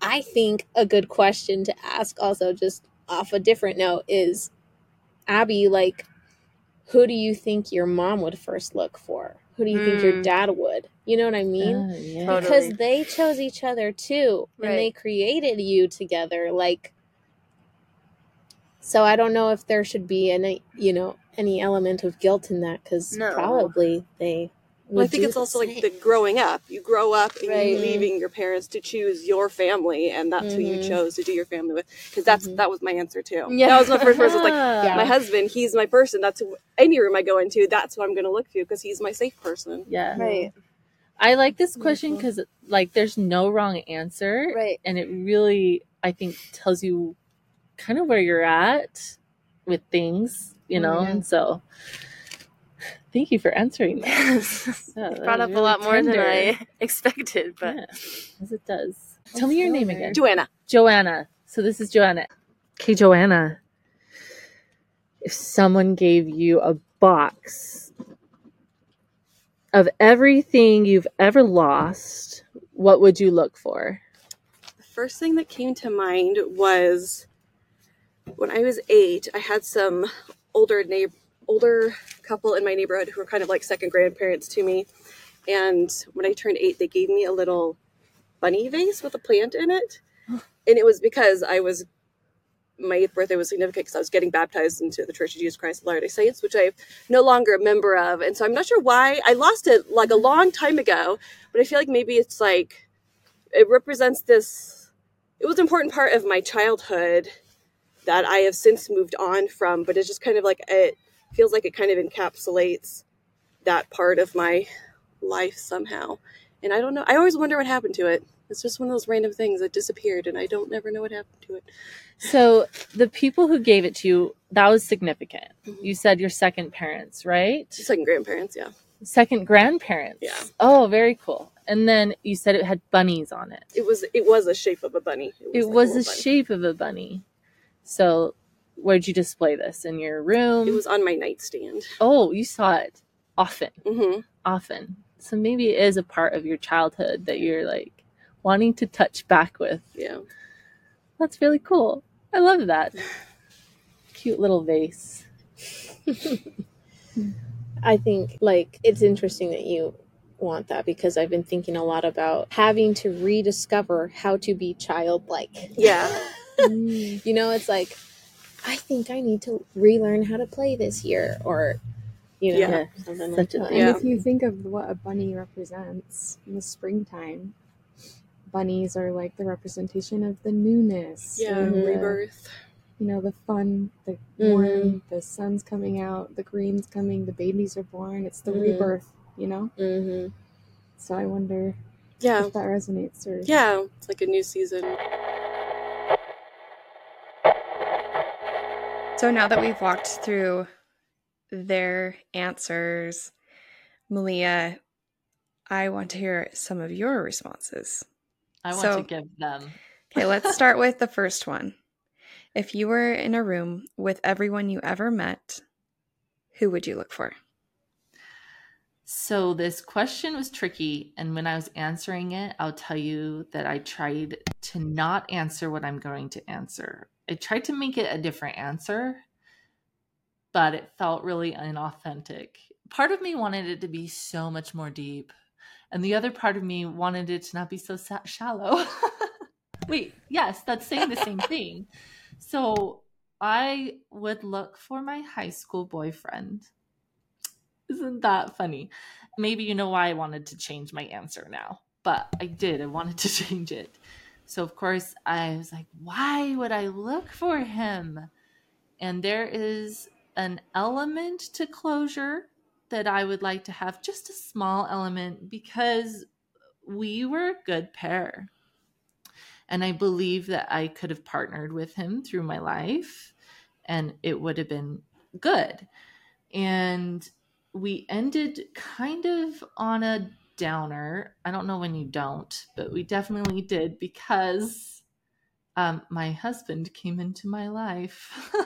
I think a good question to ask also just off a different note is Abby, like, who do you think your mom would first look for? Who do you think your Mm. dad would? You know what I mean? Uh, yeah. Totally. because they chose each other too and they created you together like so i don't know if there should be any you know any element of guilt in that because No. probably they Well, I think it's the also like the growing up. You grow up and Right. you're leaving your parents to choose your family, and that's who you Mhm. chose to do your family with. Because that's Mhm. that was my answer too. Yeah. That was my first person. Like Yeah. my husband, he's my person. That's who, any room I go into. That's who I'm going to look to because he's my safe person. Yeah. Right. I like this question because like there's no wrong answer. Right. And it really I think tells you kind of where you're at with things, you know. yeah. And so thank you for answering that. Yes. Yeah, It that brought was up a really lot more than. I expected, but Yeah, as it does. Tell me your name there. again. Joanna. Joanna. So this is Joanna. Okay, Joanna. If someone gave you a box of everything you've ever lost, what would you look for? The first thing that came to mind was when I was eight. I had some older neighbor, older couple in my neighborhood who were kind of like second grandparents to me. And when I turned eight, they gave me a little bunny vase with a plant in it, and it was because I was my eighth birthday was significant because I was getting baptized into the Church of Jesus Christ of Latter-day Saints, which I'm no longer a member of, and so I'm not sure why I lost it like a long time ago. But I feel like maybe it's like it represents this. It was an important part of my childhood that I have since moved on from, but it's just kind of like it feels like it kind of encapsulates that part of my life somehow. And I don't know. I always wonder what happened to it. It's just one of those random things that disappeared, and I don't never know what happened to it. So the people who gave it to you, that was significant. Mhm. You said your second parents, right? Second grandparents, yeah. Second grandparents. Yeah. Oh, very cool. And then you said it had bunnies on it. It was it was a shape of a bunny. It like was a bunny. shape of a bunny. So where'd you display this? In your room? It was on my nightstand. Oh, you saw it often. hmm Often. So maybe it is a part of your childhood that you're like wanting to touch back with. Yeah. That's really cool. I love that. Cute little vase. I think like it's interesting that you want that because I've been thinking a lot about having to rediscover how to be childlike. Yeah. You know, it's like I think I need to relearn how to play this year or you know, Yeah. something like a that. And Yeah. if you think of what a bunny represents in the springtime, bunnies are like the representation of the newness. Yeah. and the- Rebirth. you know, the fun, the Mhm. warm, the sun's coming out, the green's coming, the babies are born. It's the Mhm. rebirth, you know? hmm So I wonder Yeah. if that resonates or Yeah. It's like a new season. So now that we've walked through their answers, Malia, I want to hear some of your responses. I want So- to give them. Okay, let's start with the first one. If you were in a room with everyone you ever met, who would you look for? So this question was tricky, and when I was answering it, I'll tell you that I tried to not answer what I'm going to answer. I tried to make it a different answer, but it felt really inauthentic. Part of me wanted it to be so much more deep, and the other part of me wanted it to not be so shallow. Wait, yes, that's saying the same thing. So I would look for my high school boyfriend. Isn't that funny? Maybe you know why I wanted to change my answer now, but I did. I wanted to change it. So, of course, I was like, why would I look for him? And there is an element to closure that I would like to have, just a small element, because we were a good pair. And I believe that I could have partnered with him through my life and it would have been good. And we ended kind of on a downer. I don't know when you don't, but we definitely did because um, my husband came into my life.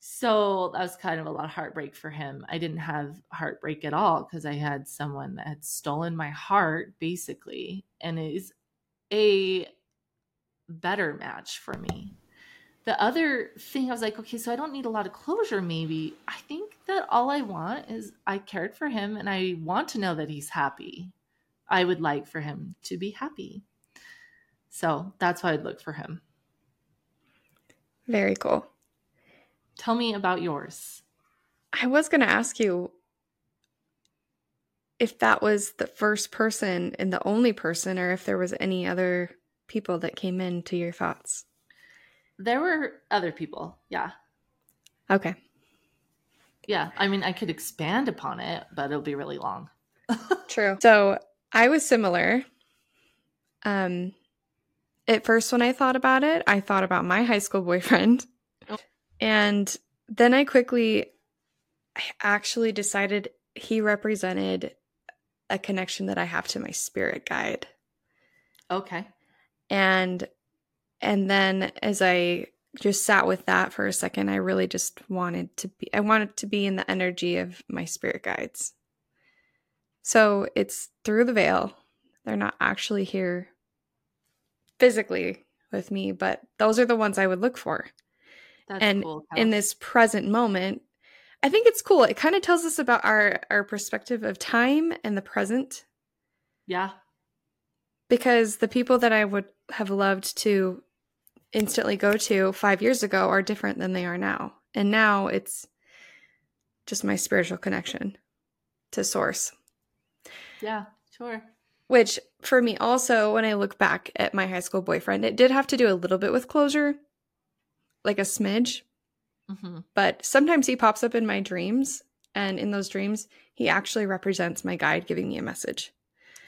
so that was kind of a lot of heartbreak for him. I didn't have heartbreak at all because I had someone that had stolen my heart, basically, and is a better match for me. The other thing, I was like, okay, so I don't need a lot of closure, maybe. I think that all I want is I cared for him and I want to know that he's happy. I would like for him to be happy. So that's why I'd look for him. Very cool. Tell me about yours. I was going to ask you if that was the first person and the only person, or if there was any other people that came into your thoughts. There were other people. Yeah. Okay. Yeah. I mean, I could expand upon it, but it'll be really long. True. So I was similar. Um, at first, when I thought about it, I thought about my high school boyfriend. Oh. And then I quickly I actually decided he represented a connection that I have to my spirit guide. Okay. And and then as I just sat with that for a second, I really just wanted to be I wanted to be in the energy of my spirit guides. So it's through the veil. They're not actually here physically with me, but those are the ones I would look for. That's and cool. in this present moment, I think it's cool. It kind of tells us about our our perspective of time and the present Yeah. because the people that I would have loved to instantly go to 5 years ago are different than they are now. And now it's just my spiritual connection to source. Yeah. Sure. Which for me also when I look back at my high school boyfriend, it did have to do a little bit with closure, like a smidge, hmm but sometimes he pops up in my dreams and in those dreams he actually represents my guide giving me a message.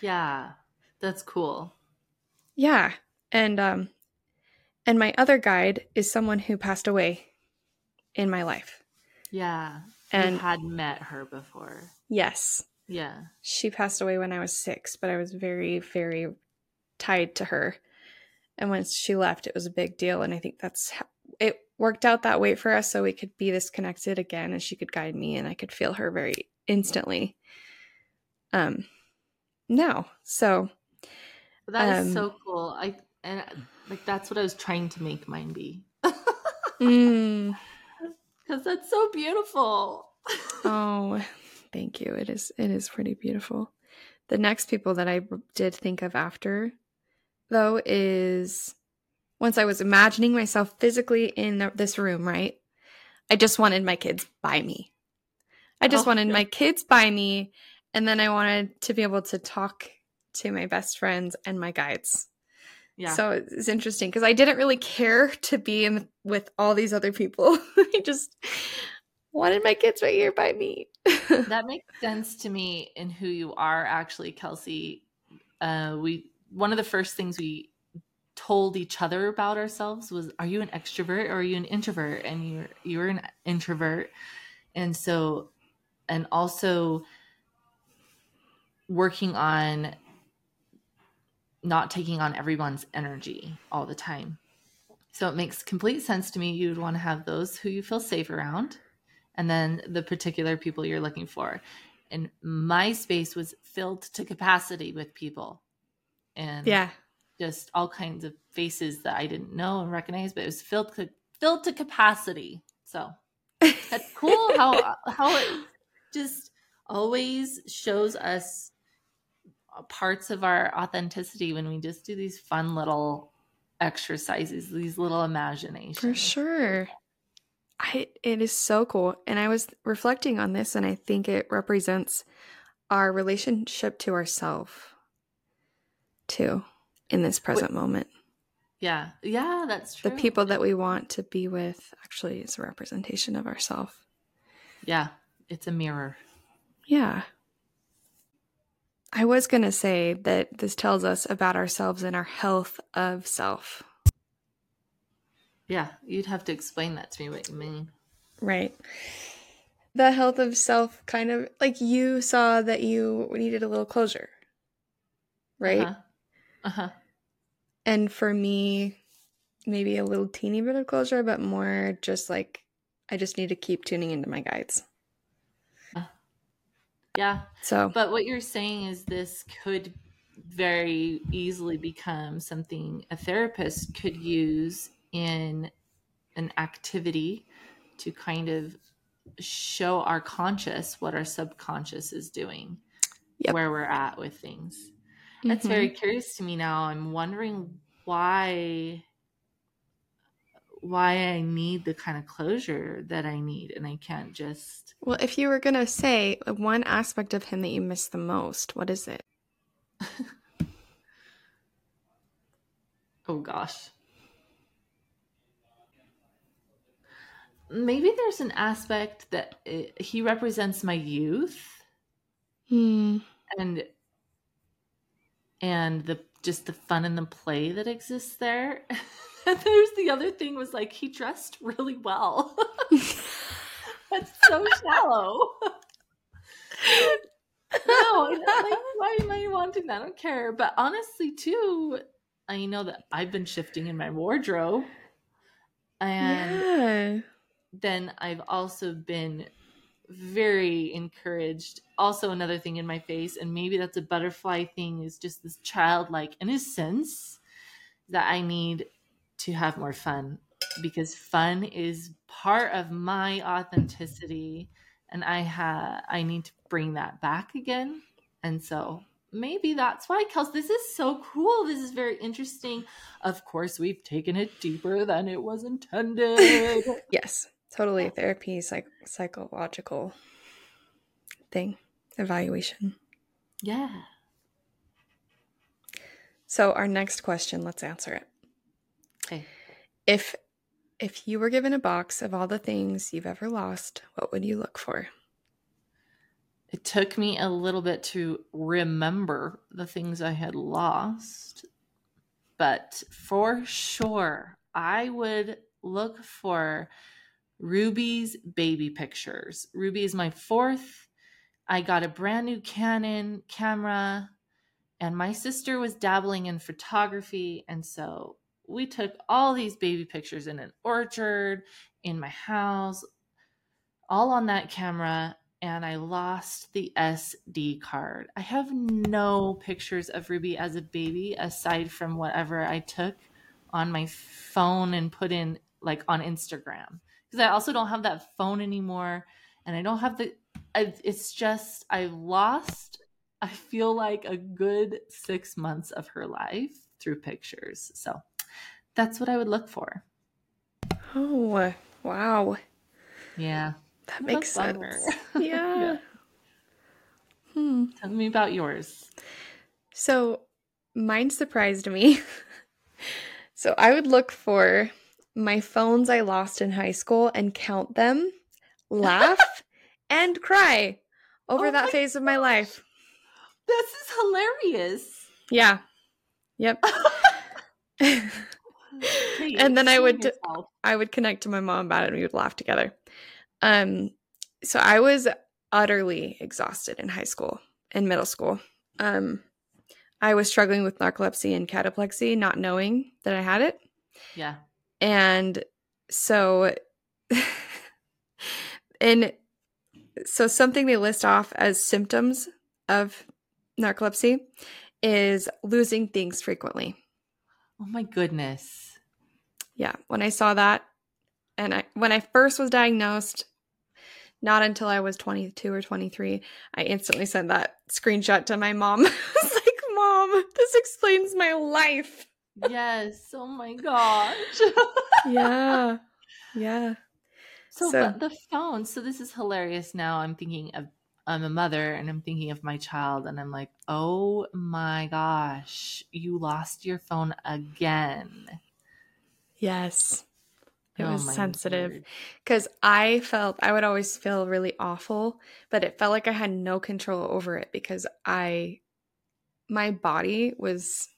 Yeah. That's cool. Yeah. And um and my other guide is someone who passed away in my life. Yeah. And had met her before. yes, Yeah. she passed away when I was 6, but I was very very tied to her. And once she left, it was a big deal and I think that's how, it worked out that way for us so we could be this connected again and she could guide me and I could feel her very instantly. Um now. So, That is Um, so cool. I and like that's what I was trying to make mine be. mm, Cuz that's so beautiful. Oh, thank you. It is it is pretty beautiful. The next people that I did think of after though is once I was imagining myself physically in the, this room, right? I just wanted my kids by me. I just Oh, wanted yeah. my kids by me and then I wanted to be able to talk to my best friends and my guides. Yeah. So it's interesting because I didn't really care to be in with all these other people. I just wanted my kids right here by me. that makes sense to me in who you are actually kelsi uh we one of the first things we told each other about ourselves was are you an extrovert or are you an introvert and you're you're an introvert and so and also working on not taking on everyone's energy all the time so it makes complete sense to me you would want to have those who you feel safe around and then the particular people you're looking for. And my space was filled to capacity with people and yeah. just all kinds of faces that I didn't know and recognize, but it was filled to, filled to capacity. So that's cool how how it just always shows us parts of our authenticity when we just do these fun little exercises, these little imaginations. For sure. I it is so cool. And I was reflecting on this and I think it represents our relationship to ourself too in this present moment. Yeah. Yeah, that's true. The people that we want to be with actually is a representation of ourselves. Yeah, it's a mirror. Yeah. I was going to say that this tells us about ourselves and our health of self. Yeah, you'd have to explain that to me what you mean. Right. the health of self kind of like you saw that you needed a little closure, right? Uh-huh. uh-huh. And for me, maybe a little teeny bit of closure, but more just like I just need to keep tuning into my guides. Yeah. So, But what you're saying is this could very easily become something a therapist could use in an activity to kind of show our conscious what our subconscious is doing, Yep. where we're at with things. That's very Mhm. curious to me now. I'm wondering why why I need the kind of closure that I need and I can't just well, if you were going to say one aspect of him that you miss the most, what is it? Oh gosh. Maybe there's an aspect that uh, he represents my youth Hmm. and and the just the fun and the play that exists there. and there's the other thing was like he dressed really well. That's so shallow. no, like, why am I wanting that? I don't care. But honestly, too, I know that I've been shifting in my wardrobe, and yeah. then I've also been very encouraged. Also, another thing in my face, and maybe that's a butterfly thing, is just this childlike innocence that I need to have more fun because fun is part of my authenticity and I ha I need to bring that back again. And so maybe that's why Kels this is so cool. This is very interesting. Of course, we've taken it deeper than it was intended. Yes. Totally. Therapy, psych- psychological thing, evaluation. yeah. So, our next question, let's answer it. If if you were given a box of all the things you've ever lost, what would you look for? It took me a little bit to remember the things I had lost, but for sure, I would look for Ruby's baby pictures. Ruby is my fourth. I got a brand new Canon camera, and my sister was dabbling in photography. And so we took all these baby pictures in an orchard, in my house, all on that camera and I lost the SD card. I have no pictures of Ruby as a baby aside from whatever I took on my phone and put in like on Instagram. Because I also don't have that phone anymore and I don't have the it's just I lost I feel like a good 6 months of her life through pictures. So that's what I would look for. Oh, wow. Yeah. That What makes sense. Yeah. Yeah. Hmm. Tell me about yours. So mine surprised me. so I would look for my phones I lost in high school and count them, laugh, and cry over Oh that phase of my life. This is hilarious. Yeah. Yep. And then I would yourself. I would connect to my mom about it and we would laugh together. Um so I was utterly exhausted in high school and middle school. Um I was struggling with narcolepsy and cataplexy, not knowing that I had it. Yeah. And so and so something they list off as symptoms of narcolepsy is losing things frequently. Oh my goodness. Yeah, when I saw that and I when I first was diagnosed not until I was 22 or 23, I instantly sent that screenshot to my mom. I was like, "Mom, this explains my life." Yes. Oh my gosh. Yeah. Yeah. so, So- the phone. So this is hilarious. Now I'm thinking of I'm a mother and I'm thinking of my child and I'm like, oh my gosh, you lost your phone again. Yes. It Oh was sensitive. because I felt I would always feel really awful, but it felt like I had no control over it because I, my body was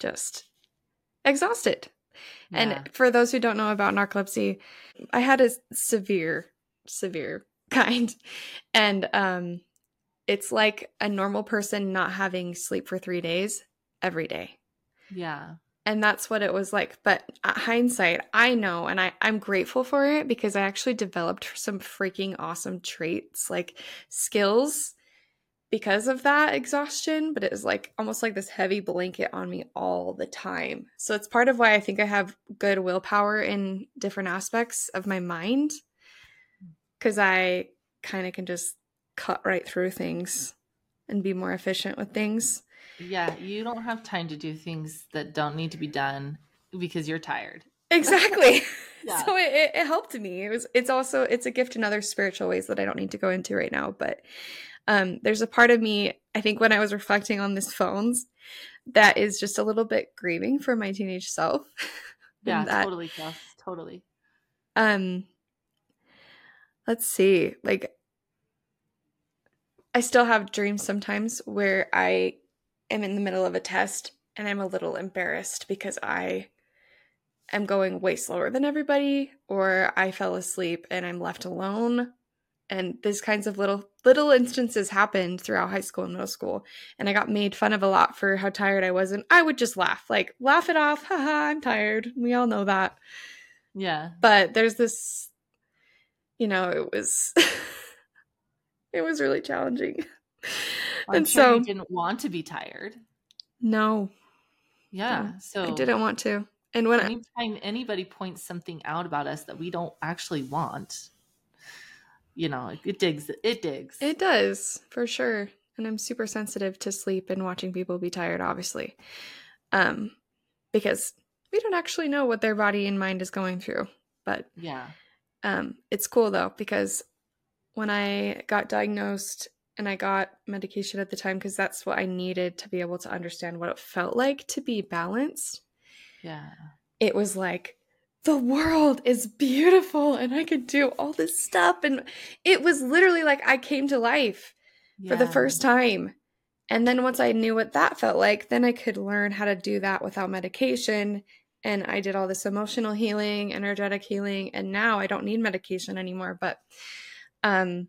just exhausted. Yeah. And for those who don't know about narcolepsy, I had a severe, severe kind. And um it's like a normal person not having sleep for 3 days every day. Yeah. And that's what it was like. But at hindsight, I know and I, I'm grateful for it because I actually developed some freaking awesome traits, like skills because of that exhaustion, but it was like almost like this heavy blanket on me all the time. So it's part of why I think I have good willpower in different aspects of my mind because I kind of can just cut right through things and be more efficient with things. Yeah. You don't have time to do things that don't need to be done because you're tired. Exactly. Yeah. So it, it, helped me. It was it's also it's a gift in other spiritual ways that I don't need to go into right now, but um there's a part of me I think when I was reflecting on this phones that is just a little bit grieving for my teenage self. Yeah. That- Totally, Kels. Totally. um let's see like i still have dreams sometimes where i am in the middle of a test and i'm a little embarrassed because i am going way slower than everybody or i fell asleep and i'm left alone. And these kinds of little little instances happened throughout high school and middle school. And i got made fun of a lot for how tired i was and i would just laugh like laugh it off haha i'm tired. We all know that. Yeah. but there's this you know it was it was really challenging and sure so you didn't want to be tired. no Yeah. So i didn't want to and when I, anytime anybody points something out about us that we don't actually want, you know, it, it digs. It digs. it does for sure and i'm super sensitive to sleep and watching people be tired obviously um because we don't actually know what their body and mind is going through but yeah. Um, it's cool though because when I got diagnosed and I got medication at the time because that's what I needed to be able to understand what it felt like to be balanced. Yeah. It was like the world is beautiful and I could do all this stuff and it was literally like I came to life for the first time. And then once I knew what that felt like, then I could learn how to do that without medication. And I did all this emotional healing, energetic healing, and now I don't need medication anymore. But um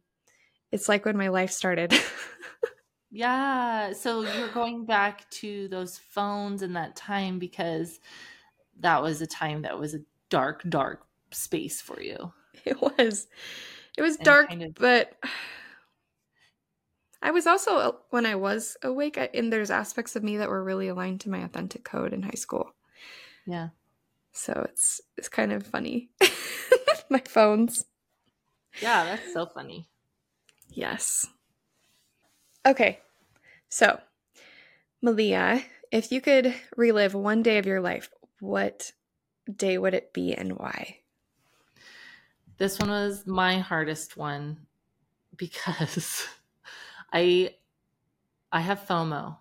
it's like when my life started. Yeah. So you're going back to those phones and that time because that was a time that was a dark, dark space for you. it was it was And dark, kind of- but I was also when I was awake, I, and there's aspects of me that were really aligned to my authentic code in high school. Yeah. So it's it's kind of funny. my phones. Yeah. That's so funny. Yes. Okay. So, Malia, if you could relive one day of your life, what day would it be and why? This one was my hardest one because I I have FOMO.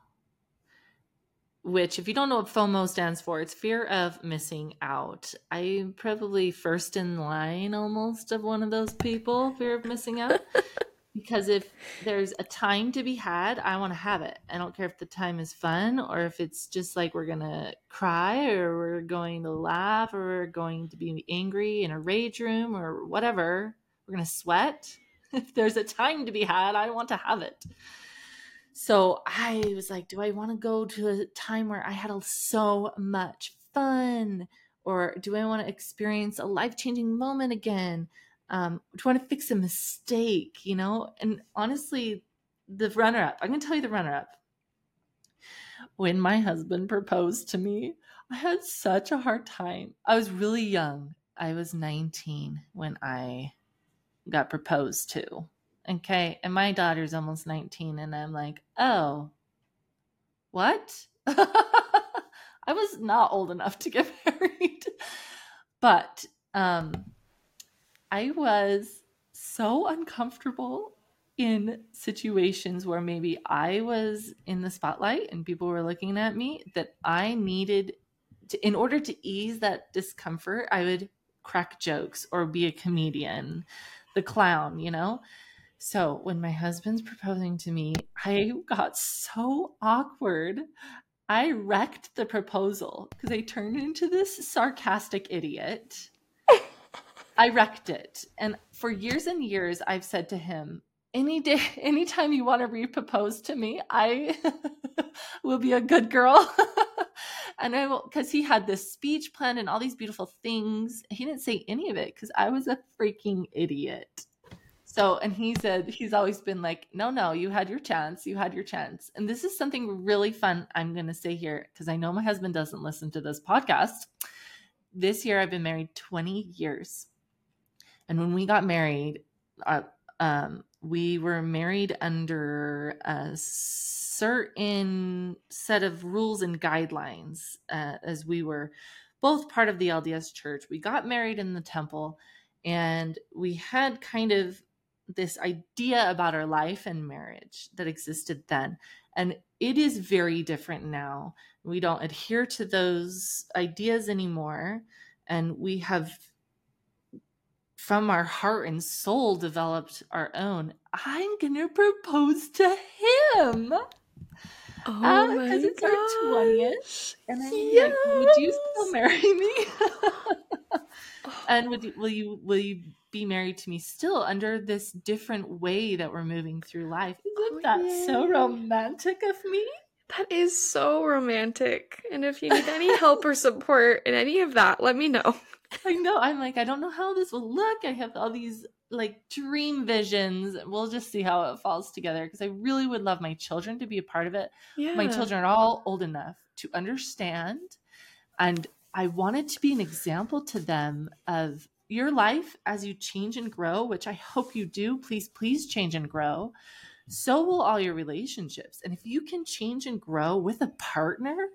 Which if you don't know what FOMO stands for, it's fear of missing out. I'm probably first in line almost of one of those people, fear of missing out. because if there's a time to be had, I want to have it. I don't care if the time is fun or if it's just like we're going to cry or we're going to laugh or we're going to be angry in a rage room or whatever. We're going to sweat. If there's a time to be had, I want to have it. So I was like, do I want to go to a time where I had so much fun? Or do I want to experience a life changing moment again? um, do I want to fix a mistake? You know, and honestly, the runner up. I'm going to tell you the runner up. When my husband proposed to me, I had such a hard time. I was really young. I was 19 when I got proposed to. Okay, and my daughter's almost 19, and I'm like, oh, what? I was not old enough to get married, but um I was so uncomfortable in situations where maybe I was in the spotlight and people were looking at me that I needed to, in order to ease that discomfort, I would crack jokes or be a comedian, the clown, you know? So when my husband's proposing to me, I got so awkward. I wrecked the proposal because I turned into this sarcastic idiot I wrecked it. And for years and years, I've said to him, any day, anytime you want to repropose to me, I will be a good girl. and I will, because he had this speech planned and all these beautiful things. He didn't say any of it because I was a freaking idiot. So, and he said, he's always been like, no, no, you had your chance. You had your chance. And this is something really fun I'm going to say here because I know my husband doesn't listen to this podcast. This year, I've been married 20 years. And when we got married, uh, um, we were married under a certain set of rules and guidelines uh, as we were both part of the LDS church. We got married in the temple and we had kind of this idea about our life and marriage that existed then. And it is very different now. We don't adhere to those ideas anymore. And we have from our heart and soul developed our own. I'm gonna propose to him. Oh uh, because my it's our twentieth, and I'm Yes. like, would you still marry me? Oh. and would you, will you will you be married to me still under this different way that we're moving through life? Isn't Oh, that so romantic of me? That is so romantic. And if you need any help or support in any of that, let me know. I know. I'm like, I don't know how this will look. I have all these like dream visions. We'll just see how it falls together because I really would love my children to be a part of it. Yeah. My children are all old enough to understand. And I wanted to be an example to them of your life as you change and grow, which I hope you do. Please, please change and grow. So will all your relationships. And if you can change and grow with a partner,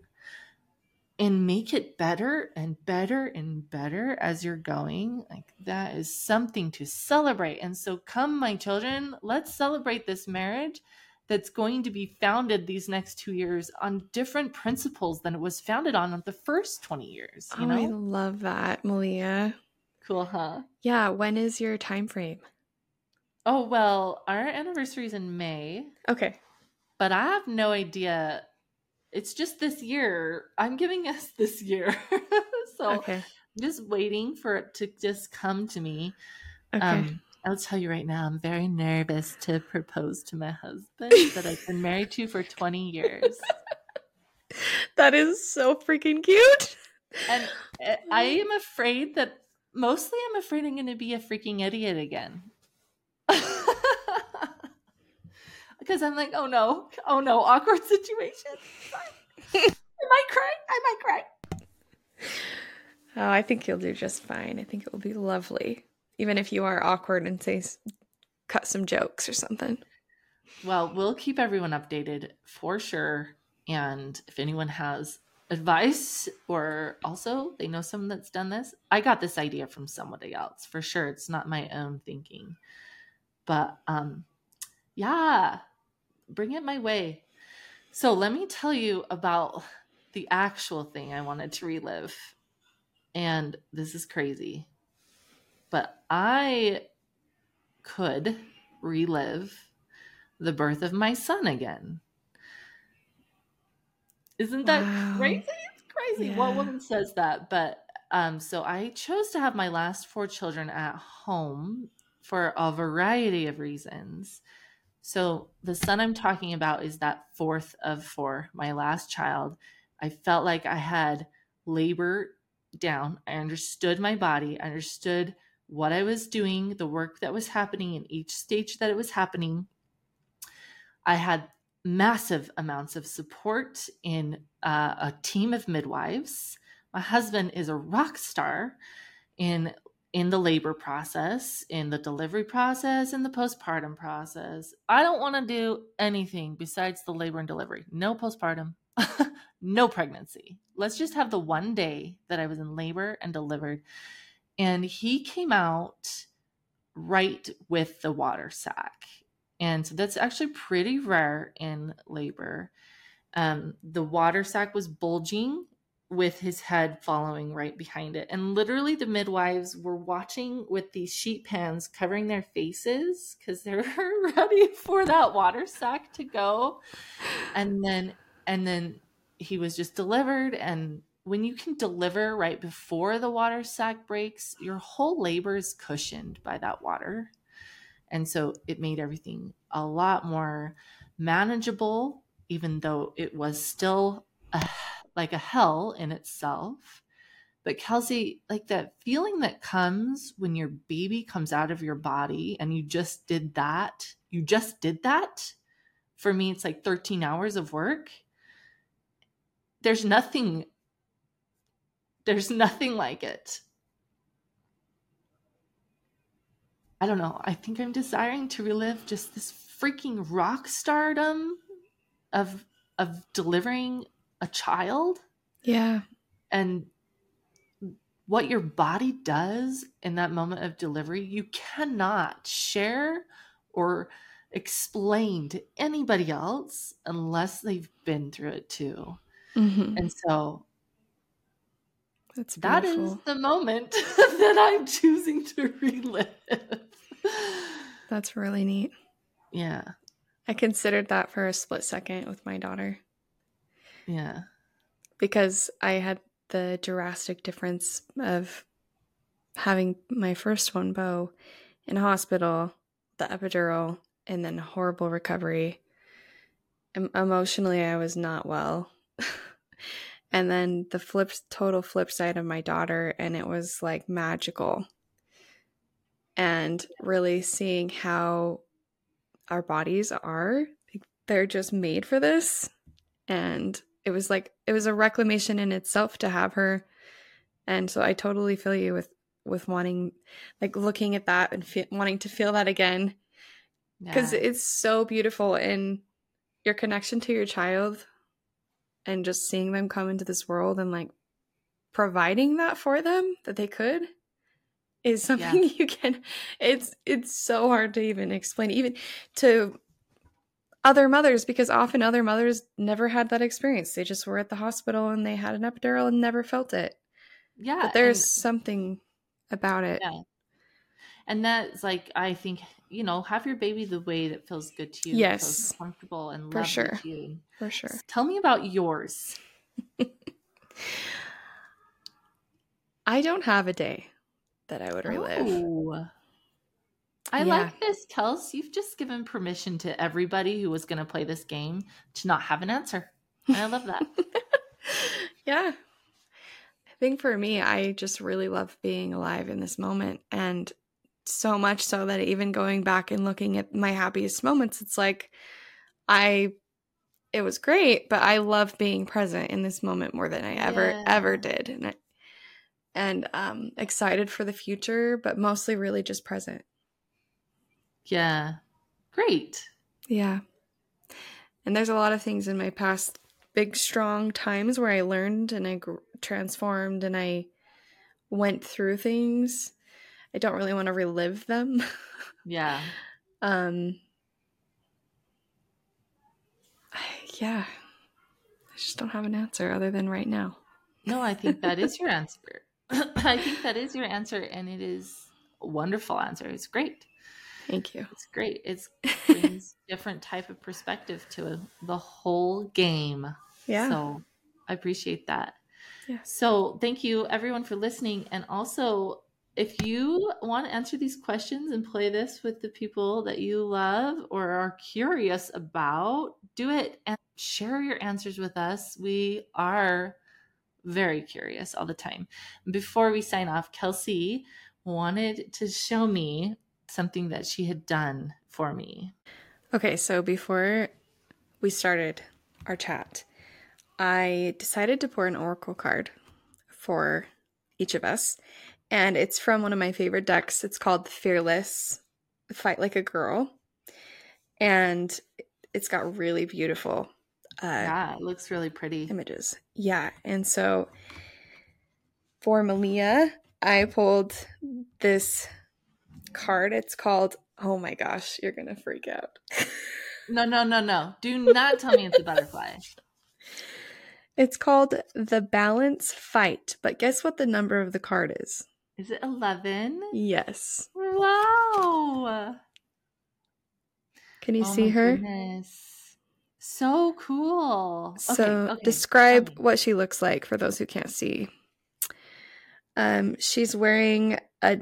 and make it better and better and better as you're going like that is something to celebrate and so come my children let's celebrate this marriage that's going to be founded these next two years on different principles than it was founded on the first 20 years you oh, I love that, Malia. Cool huh Yeah, when is your time frame? oh well our anniversary is in may Okay. but i have no idea it's just this year i'm giving us this year so Okay. I'm just waiting for it to just come to me. Okay. Um, I'll tell you right now, I'm very nervous to propose to my husband that I've been married to for 20 years. that is so freaking cute. And uh, I am afraid that mostly I'm afraid I'm going to be a freaking idiot again. because I'm like, oh no, oh no, awkward situation. I might cry. I might cry. Oh, I think you'll do just fine. I think it will be lovely. Even if you are awkward and say cut some jokes or something. Well, we'll keep everyone updated for sure. And if anyone has advice or also they know someone that's done this, I got this idea from somebody else for sure. It's not my own thinking. But um yeah, bring it my way. So let me tell you about the actual thing I wanted to relive. And this is crazy. But I could relive the birth of my son again. Isn't that Wow. crazy? It's crazy. What woman says that? But um, so I chose to have my last four children at home for a variety of reasons. So the son I'm talking about is that fourth of four, my last child. I felt like I had labor down. I understood my body, I understood what I was doing, the work that was happening in each stage that it was happening. I had massive amounts of support in uh, a team of midwives. My husband is a rock star in in the labor process, in the delivery process, in the postpartum process. I don't want to do anything besides the labor and delivery. No postpartum, no pregnancy. Let's just have the one day that I was in labor and delivered. And he came out right with the water sac. And so that's actually pretty rare in labor. Um, the water sac was bulging with his head following right behind it. And literally, the midwives were watching with these sheet pans covering their faces because they were ready for that water sac to go. And then, and then he was just delivered, and when you can deliver right before the water sac breaks, your whole labor is cushioned by that water. And so it made everything a lot more manageable, even though it was still a, like a hell in itself. But Kelsi, like that feeling that comes when your baby comes out of your body and you just did that, you just did that. For me, it's like 13 hours of work. There's nothing there's nothing like it. I don't know. I think I'm desiring to relive just this freaking rock stardom of of delivering a child. Yeah. and what your body does in that moment of delivery you cannot share or explain to anybody else unless they've been through it too. Hmm and so That's that is the moment that i'm choosing to relive That's really neat. yeah I considered that for a split second with my daughter yeah because I had the drastic difference of having my first one, Bo, in hospital, the epidural, and then horrible recovery. Em- emotionally, I was not well. and then the flip, total flip side of my daughter, and it was like magical. And really seeing how our bodies are. They're just made for this. And it was like it was a reclamation in itself to have her and so i totally feel you with with wanting like looking at that and fe- wanting to feel that again because yeah. it's so beautiful in your connection to your child and just seeing them come into this world and like providing that for them that they could is something you can it's it's so hard to even explain even to other mothers because often other mothers never had that experience they just were at the hospital and they had an epidural and never felt it yeah but there's and- something about it Yeah. And that's like I think you know have your baby the way that feels good to you, Yes. comfortable and For sure. to you. for sure Tell me about yours. i don't have a day that i would relive Oh. I Yeah. like this, Kels. You've just given permission to everybody who was going to play this game to not have an answer. And I love that. yeah. I think for me, I just really love being alive in this moment. And so much so that even going back and looking at my happiest moments, it's like I, it was great, but I love being present in this moment more than I ever, Yeah. ever did. And, I, and um, excited for the future, but mostly really just present. yeah. Great. Yeah. And there's a lot of things in my past big, strong times where I learned and I gr- transformed and I went through things. I don't really want to relive them. Yeah. um, I, yeah. I just don't have an answer other than right now. No, I think that is your answer. I think that is your answer, and it is a wonderful answer. It's great. Thank you. It's great. It's brings different type of perspective to the whole game. Yeah. So I appreciate that. Yeah. So thank you everyone for listening. And also, if you want to answer these questions and play this with the people that you love or are curious about, do it and share your answers with us. We are very curious all the time. Before we sign off, Kelsi wanted to show me something that she had done for me. Okay, so before we started our chat, I decided to pour an oracle card for each of us. And it's from one of my favorite decks. It's called Fearless Fight Like a Girl. And it's got really beautiful uh, yeah, it looks really pretty. images. Yeah. And so for Malia, I pulled this card. It's called, oh my gosh, you're going to freak out. No, no, no, no. Do not tell me it's a butterfly. It's called The Balance Fight. But guess what the number of the card is? Is it 11? Yes. Wow. Can you Oh see my her? goodness. So cool. So okay, okay. describe me. what she looks like for those who can't see. Um, she's wearing a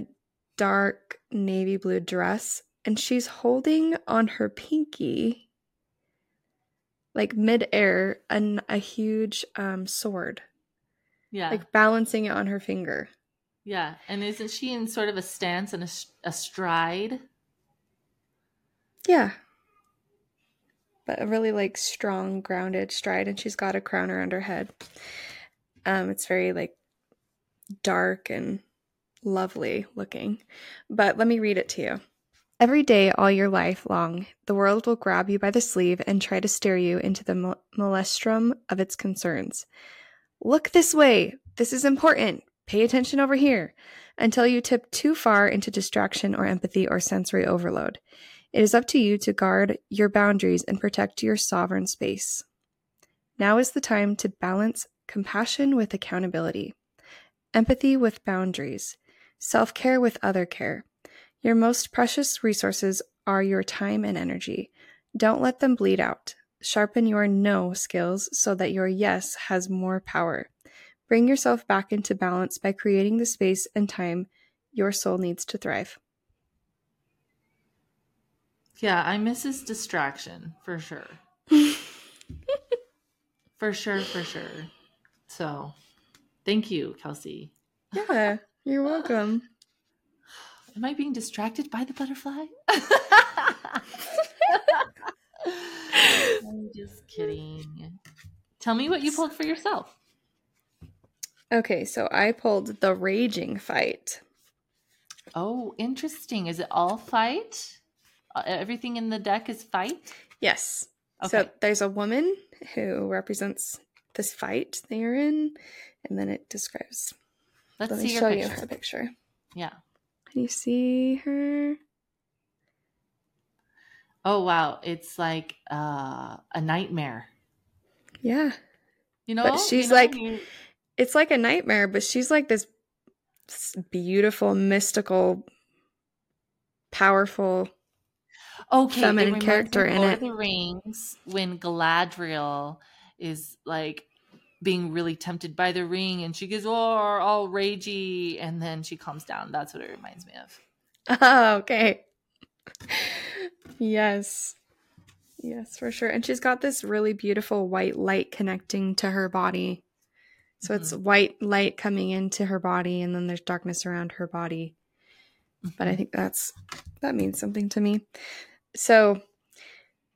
dark navy blue dress and she's holding on her pinky, like midair, an, a huge um, sword, Yeah. like balancing it on her finger. yeah. And isn't she in sort of a stance and a stride? Yeah. A really like strong, grounded stride, and she's got a crown around her head. Um, it's very like dark and lovely looking. But let me read it to you. Every day, all your life long, the world will grab you by the sleeve and try to steer you into the maelstrom of its concerns. Look this way. This is important. Pay attention over here. Until you tip too far into distraction or empathy or sensory overload. It is up to you to guard your boundaries and protect your sovereign space. Now is the time to balance compassion with accountability, empathy with boundaries, self care with other care. Your most precious resources are your time and energy. Don't let them bleed out. Sharpen your no skills so that your yes has more power. Bring yourself back into balance by creating the space and time your soul needs to thrive. Yeah, I miss his distraction for sure. For sure, for sure. So thank you, Kelsi. Yeah, you're welcome. Am I being distracted by the butterfly? I'm just kidding. Tell me what you pulled for yourself. Okay, so I pulled the raging fight. Oh, interesting. Is it all fight? Uh, everything in the deck is fight? Yes. So there's a woman who represents this fight they are in, and then it describes. Let's Let see me your show picture. you her picture. Yeah. Can you see her? Oh wow, it's like uh, a nightmare. Yeah. You know, But You she's know like- you- It's like a nightmare, but she's like this beautiful, mystical, powerful. Okay, feminine character in Lord it. of the Rings when Galadriel is like being really tempted by the ring, and she goes, "Oh, all ragey," and then she calms down. That's what it reminds me of. Oh, okay. yes. Yes, for sure. And she's got this really beautiful white light connecting to her body. So it's white light coming into her body, and then there's darkness around her body. But I Mhm. think that's that means something to me. So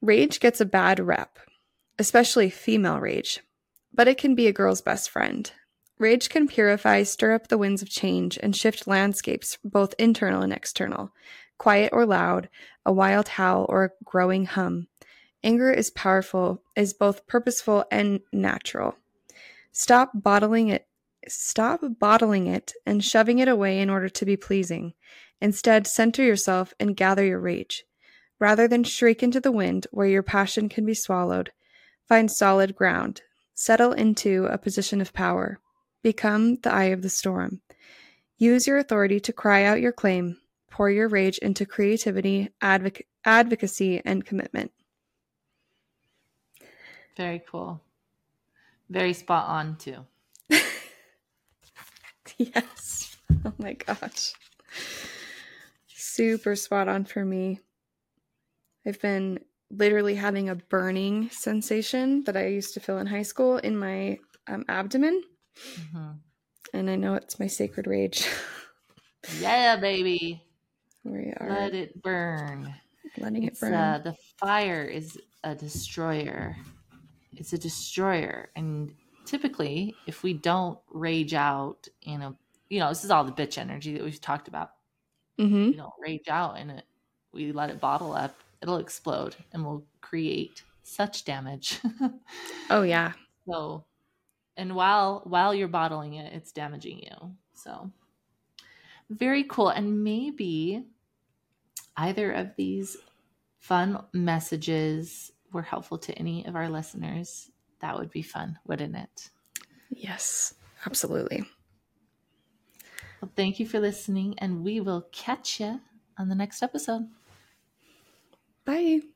rage gets a bad rep, especially female rage, but it can be a girl's best friend. Rage can purify, stir up the winds of change, and shift landscapes, both internal and external. Quiet or loud, a wild howl or a growing hum. Anger is powerful, is both purposeful and natural. Stop bottling it. Stop bottling it and shoving it away in order to be pleasing. Instead, center yourself and gather your rage. Rather than shriek into the wind where your passion can be swallowed, find solid ground. Settle into a position of power. Become the eye of the storm. Use your authority to cry out your claim. Pour your rage into creativity, advoc- advocacy, and commitment. Very cool. Very spot on too. yes. Oh my gosh. Super spot on for me. I've been literally having a burning sensation that I used to feel in high school in my um, abdomen. Mhm. And I know it's my sacred rage. Yeah, baby. we are Let it burn. letting it It's burn. uh, the fire is a destroyer. It's a destroyer, and typically, if we don't rage out, you know, you know, this is all the bitch energy that we've talked about. mm-hmm. We don't rage out, and it we let it bottle up, it'll explode, and will create such damage. Oh, yeah. so, and while while you're bottling it, it's damaging you. So, very cool, and maybe either of these fun messages were helpful to any of our listeners, that would be fun, wouldn't it? Yes, absolutely. Well, thank you for listening, and we will catch you on the next episode. Bye.